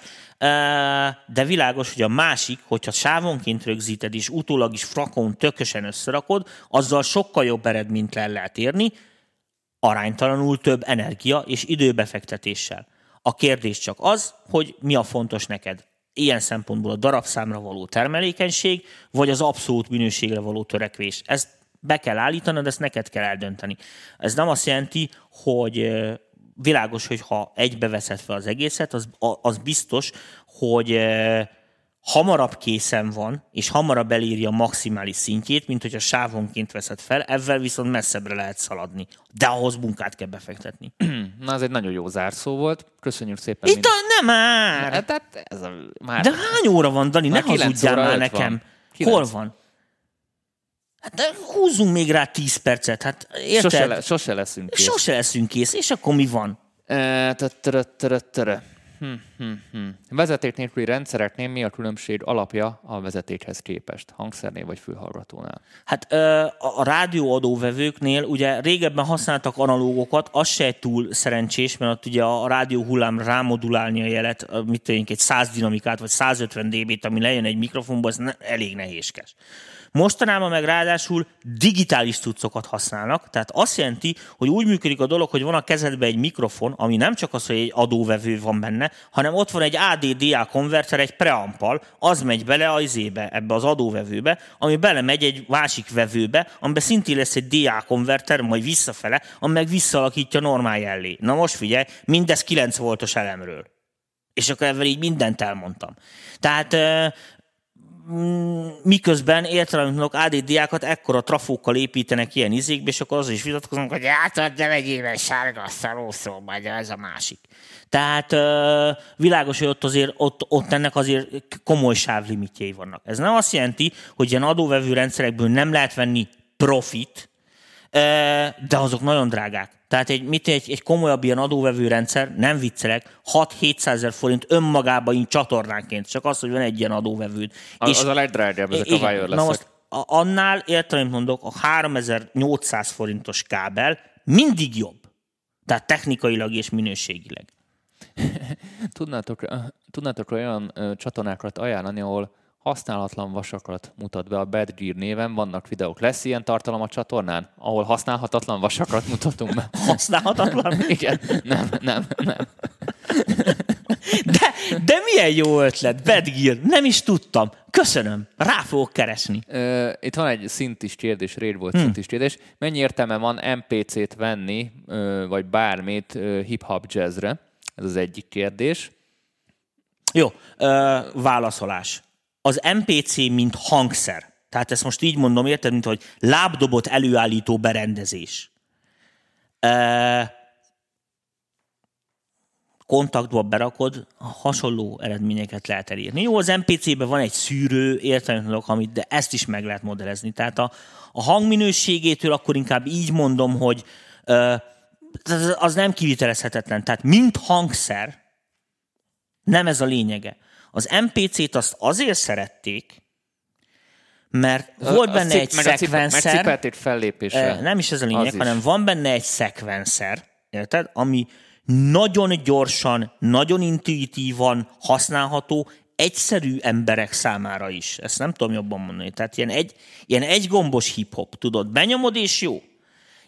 de világos, hogy a másik, hogyha sávonként rögzíted, és utólag is frakon tökösen összerakod, azzal sokkal jobb eredményt le lehet érni, aránytalanul több energia és időbefektetéssel. A kérdés csak az, hogy mi a fontos neked. Ilyen szempontból a darabszámra való termelékenység, vagy az abszolút minőségre való törekvés. Ezt be kell állítanod, ezt neked kell eldönteni. Ez nem azt jelenti, hogy világos, hogy ha egybe veszed fel az egészet, az, az biztos, hogy hamarabb készen van, és hamarabb elírja a maximális szintjét, mint hogyha sávonként veszed fel, ezzel viszont messzebbre lehet szaladni. De ahhoz munkát kell befektetni. Na, ez egy nagyon jó zárszó volt. Köszönjük szépen. Itt a, nem már! Hát, hát ez a, már... De hány óra van, Dani? Ne hazudjál már nekem. Van. Hol van? Hát de húzzunk még rá 10 percet. Hát érted? Sose, le, sose leszünk kész. Sose leszünk kész. És akkor mi van? E, Hm, hm, hm. Vezeték nélküli rendszereknél mi a különbség alapja a vezetékhez képest? Hangszernél vagy fülhallgatónál? Hát a rádióadóvevőknél ugye régebben használtak analógokat, az se túl szerencsés, mert ott ugye a rádió hullám rámodulálni a jelet, mit tudjunk, egy 100 dinamikát, vagy 150 dB-t, ami lejön egy mikrofonba, az elég nehézkes. Mostanában meg ráadásul digitális cuccokat használnak, tehát azt jelenti, hogy úgy működik a dolog, hogy van a kezedben egy mikrofon, ami nem csak az, hogy egy adóvevő van benne, hanem ott van egy ADDA konverter, egy preampal, az megy bele a izébe, ebbe az adóvevőbe, ami belemegy egy másik vevőbe, amiben szintén lesz egy DA konverter, majd visszafele, ami meg visszalakítja normál jellé. Na most figyelj, mindez 9 voltos elemről. És akkor ebben így mindent elmondtam. Tehát Mm, miközben értelemtlenok ADD-ákat ekkora trafókkal építenek ilyen izékbe, és akkor az is vitatkozunk, hogy átad nem egy éves sárga szarószó, vagy ez a másik. Tehát világos, hogy ott, azért, ott, ott ennek azért komoly sávlimitjei vannak. Ez nem azt jelenti, hogy ilyen adóvevő rendszerekből nem lehet venni profit, de azok nagyon drágák. Tehát egy, mit, egy, egy komolyabb ilyen adóvevő rendszer, nem viccelek, 6-700 ezer forint önmagában csatornánként, csak az, hogy van egy ilyen adóvevőd. Az, és, az a legdrágább, ezek igen, a wireless Na most annál, értelem mondok, a 3800 forintos kábel mindig jobb. Tehát technikailag és minőségileg. tudnátok, tudnátok olyan csatornákat ajánlani, ahol használhatlan vasakat mutat be a Bad Gear néven. Vannak videók. Lesz ilyen tartalom a csatornán, ahol használhatatlan vasakat mutatunk be? Használhatatlan? Igen. Nem, nem, nem. De, de milyen jó ötlet, Bad Gear. Nem is tudtam. Köszönöm. Rá fogok keresni. Uh, itt van egy szintis kérdés, réd volt hmm. szintis kérdés. Mennyi értelme van MPC-t venni, uh, vagy bármit uh, hip-hop jazzre? Ez az egyik kérdés. Jó, uh, válaszolás az MPC, mint hangszer. Tehát ezt most így mondom, érted, mint hogy lábdobot előállító berendezés. E, kontaktba berakod, hasonló eredményeket lehet elérni. Jó, az MPC-ben van egy szűrő, értelmetlen amit, de ezt is meg lehet modellezni. Tehát a, a hangminőségétől akkor inkább így mondom, hogy e, az nem kivitelezhetetlen. Tehát mint hangszer, nem ez a lényege. Az MPC-t azt azért szerették, mert volt benne a, egy szekvenszer. fellépésre. Nem is ez a lényeg, hanem van benne egy szekvenszer, érted? Ami nagyon gyorsan, nagyon intuitívan használható, egyszerű emberek számára is. Ezt nem tudom jobban mondani. Tehát ilyen egy, ilyen egy gombos hip-hop, tudod, benyomod és jó.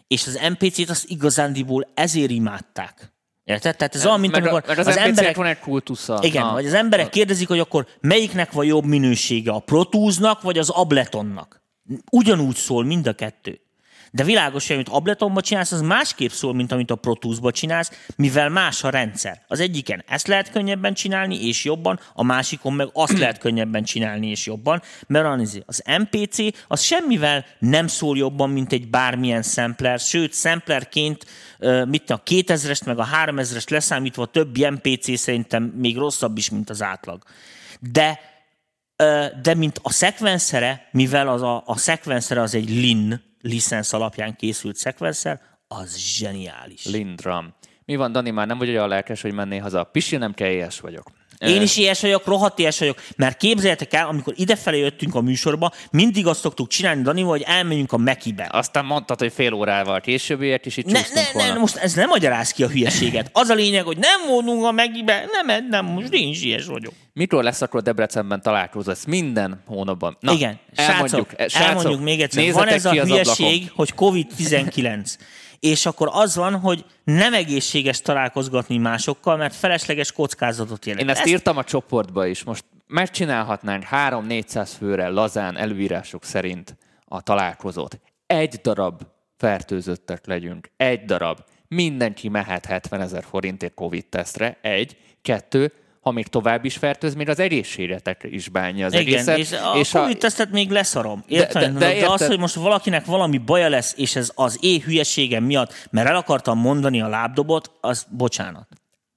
És az MPC-t azt igazándiból ezért imádták. Érted? Tehát ez olyan, mint meg amikor meg az, az emberek... van egy kultusza. Igen, Na. vagy az emberek kérdezik, hogy akkor melyiknek van jobb minősége, a Protúznak vagy az Abletonnak. Ugyanúgy szól mind a kettő. De világos, hogy amit Abletonban csinálsz, az másképp szól, mint amit a Pro Tools-ba csinálsz, mivel más a rendszer. Az egyiken ezt lehet könnyebben csinálni, és jobban, a másikon meg azt lehet könnyebben csinálni, és jobban, mert az MPC az semmivel nem szól jobban, mint egy bármilyen sampler, sőt, samplerként mit a 2000-est meg a 3000-est leszámítva a többi MPC szerintem még rosszabb is, mint az átlag. De de mint a szekvenszere, mivel az a, a szekvenszere az egy LIN, licensz alapján készült szekvenszer, az zseniális. Lindram. Mi van, Dani, már nem vagy olyan lelkes, hogy menné haza? Pisi, nem kell, vagyok. Én is ilyes vagyok, rohadt ilyes vagyok, mert képzeljétek el, amikor idefelé jöttünk a műsorba, mindig azt szoktuk csinálni, Dani, hogy elmegyünk a Mekibe. Aztán mondtad, hogy fél órával később ért, és itt ne, ne, ne, most ez nem magyaráz ki a hülyeséget. Az a lényeg, hogy nem voltunk a Mekibe, nem, nem, most én is ilyes vagyok. Mikor lesz akkor Debrecenben találkozó? Ezt minden hónapban. Na, Igen, elmondjuk, srácok, elmondjuk még egyszer. Van ez a hülyeség, hogy COVID-19. És akkor az van, hogy nem egészséges találkozgatni másokkal, mert felesleges kockázatot jelent. Én ezt írtam a csoportba is. Most megcsinálhatnánk 3-400 főre lazán előírások szerint a találkozót. Egy darab fertőzöttek legyünk. Egy darab. Mindenki mehet 70 ezer forintért Covid-tesztre. Egy. Kettő. Ha még tovább is fertőz, még az egészségetek is bánja az Igen, egészet. és a és covid tesztet még leszarom. Érted? de De, de, de, érted- az, hogy most valakinek valami baja lesz, és ez az én hülyeségem miatt, mert el akartam mondani a lábdobot, az bocsánat.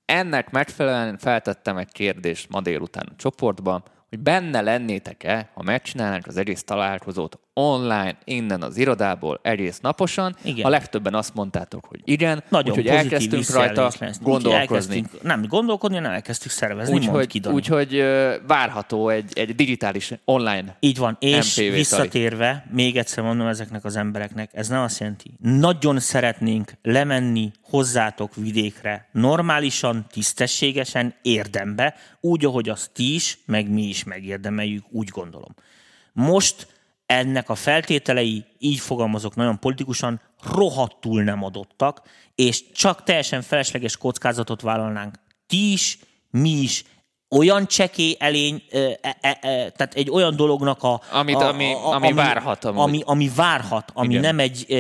ennek megfelelően feltettem egy kérdést ma délután a csoportban, hogy benne lennétek-e, ha megcsinálnánk az egész találkozót online, innen az irodából, egész naposan. Igen. A legtöbben azt mondtátok, hogy igen, Nagyon úgyhogy elkezdtünk rajta lesz. Gondolkozni. elkezdtünk- Nem gondolkodni, nem elkezdtük szervezni, Úgyhogy, úgyhogy ö, várható egy, egy digitális online Így van. És MPV visszatérve, még egyszer mondom ezeknek az embereknek, ez nem azt jelenti. Nagyon szeretnénk lemenni hozzátok vidékre, normálisan, tisztességesen, érdembe, úgy, ahogy azt ti is, meg mi is megérdemeljük, úgy gondolom. Most ennek a feltételei, így fogalmazok nagyon politikusan, rohadtul nem adottak, és csak teljesen felesleges kockázatot vállalnánk. Ti is, mi is, olyan csekély elény, e, e, e, tehát egy olyan dolognak a... Amit- a, ami- ami várhat amúgy. Ami, ami várhat, ami Igen. nem egy ö,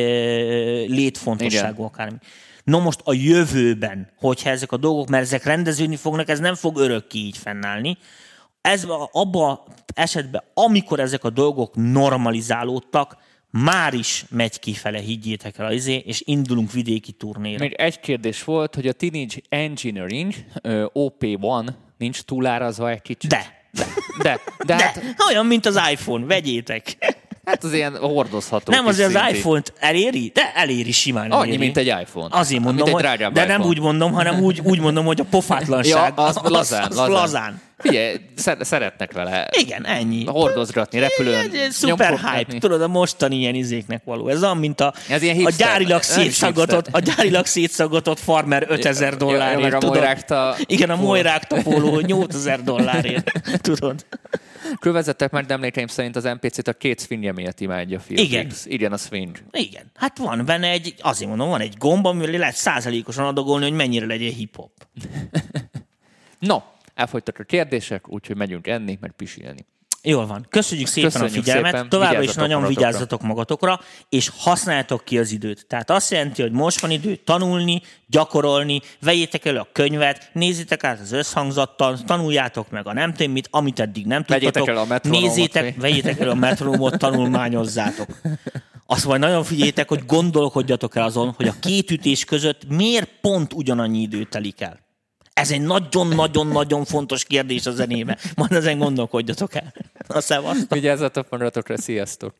létfontosságú akármi. No most a jövőben, hogyha ezek a dolgok, mert ezek rendeződni fognak, ez nem fog örökké így fennállni, ez abban esetben, amikor ezek a dolgok normalizálódtak, már is megy kifele, higgyétek el, izé, és indulunk vidéki turnéra. Még egy kérdés volt, hogy a Teenage Engineering ö, OP1 nincs túlárazva egy kicsit. De, De, de, de, de, hát, olyan, mint az iPhone, vegyétek. Hát az ilyen hordozható Nem azért az iPhone-t eléri, de eléri simán. Annyi, eléri. mint egy iPhone. Azért mondom, mint egy hogy, drágább de nem iPhone. úgy mondom, hanem úgy, úgy mondom, hogy a pofátlanság. Ja, az, lazán, az, lazán. lazán. Figyelj, szer- szeretnek vele Igen, ennyi. hordozgatni, repülőn, Egy, egy szuper hype, tudod, a mostani ilyen izéknek való. Ez olyan, mint a, Ez ilyen a gyárilag Nem szétszaggatott, a gyárilag szétszaggatott farmer 5000 Ja, dollárért, meg a tudod? Moirákta Igen, a. Moirákta póló 8000 dollárért, tudod? Kövezettek meg emlékeim szerint az NPC-t a két szfinje miatt imádja Phil Igen. Briggs. Igen, a swing. Igen, hát van benne egy, azért mondom, van egy gomb, amivel lehet százalékosan adagolni, hogy mennyire legyen hip-hop. No, elfogytak a kérdések, úgyhogy megyünk enni, meg pisilni. Jól van. Köszönjük szépen Köszönjük a figyelmet. szépen. Továbbra is nagyon magatokra. vigyázzatok magatokra, és használjátok ki az időt. Tehát azt jelenti, hogy most van idő tanulni, gyakorolni, vegyétek elő a könyvet, nézzétek át az összhangzattal, tanuljátok meg a nem mit, amit eddig nem Vegyétek tudtatok. el a Nézzétek, vegyétek elő a metronómot, tanulmányozzátok. Azt majd nagyon figyeljétek, hogy gondolkodjatok el azon, hogy a két ütés között miért pont ugyanannyi idő telik el. Ez egy nagyon-nagyon-nagyon fontos kérdés a zenébe. Majd ezen gondolkodjatok el. A szevasztok. Vigyázzatok magatokra, sziasztok!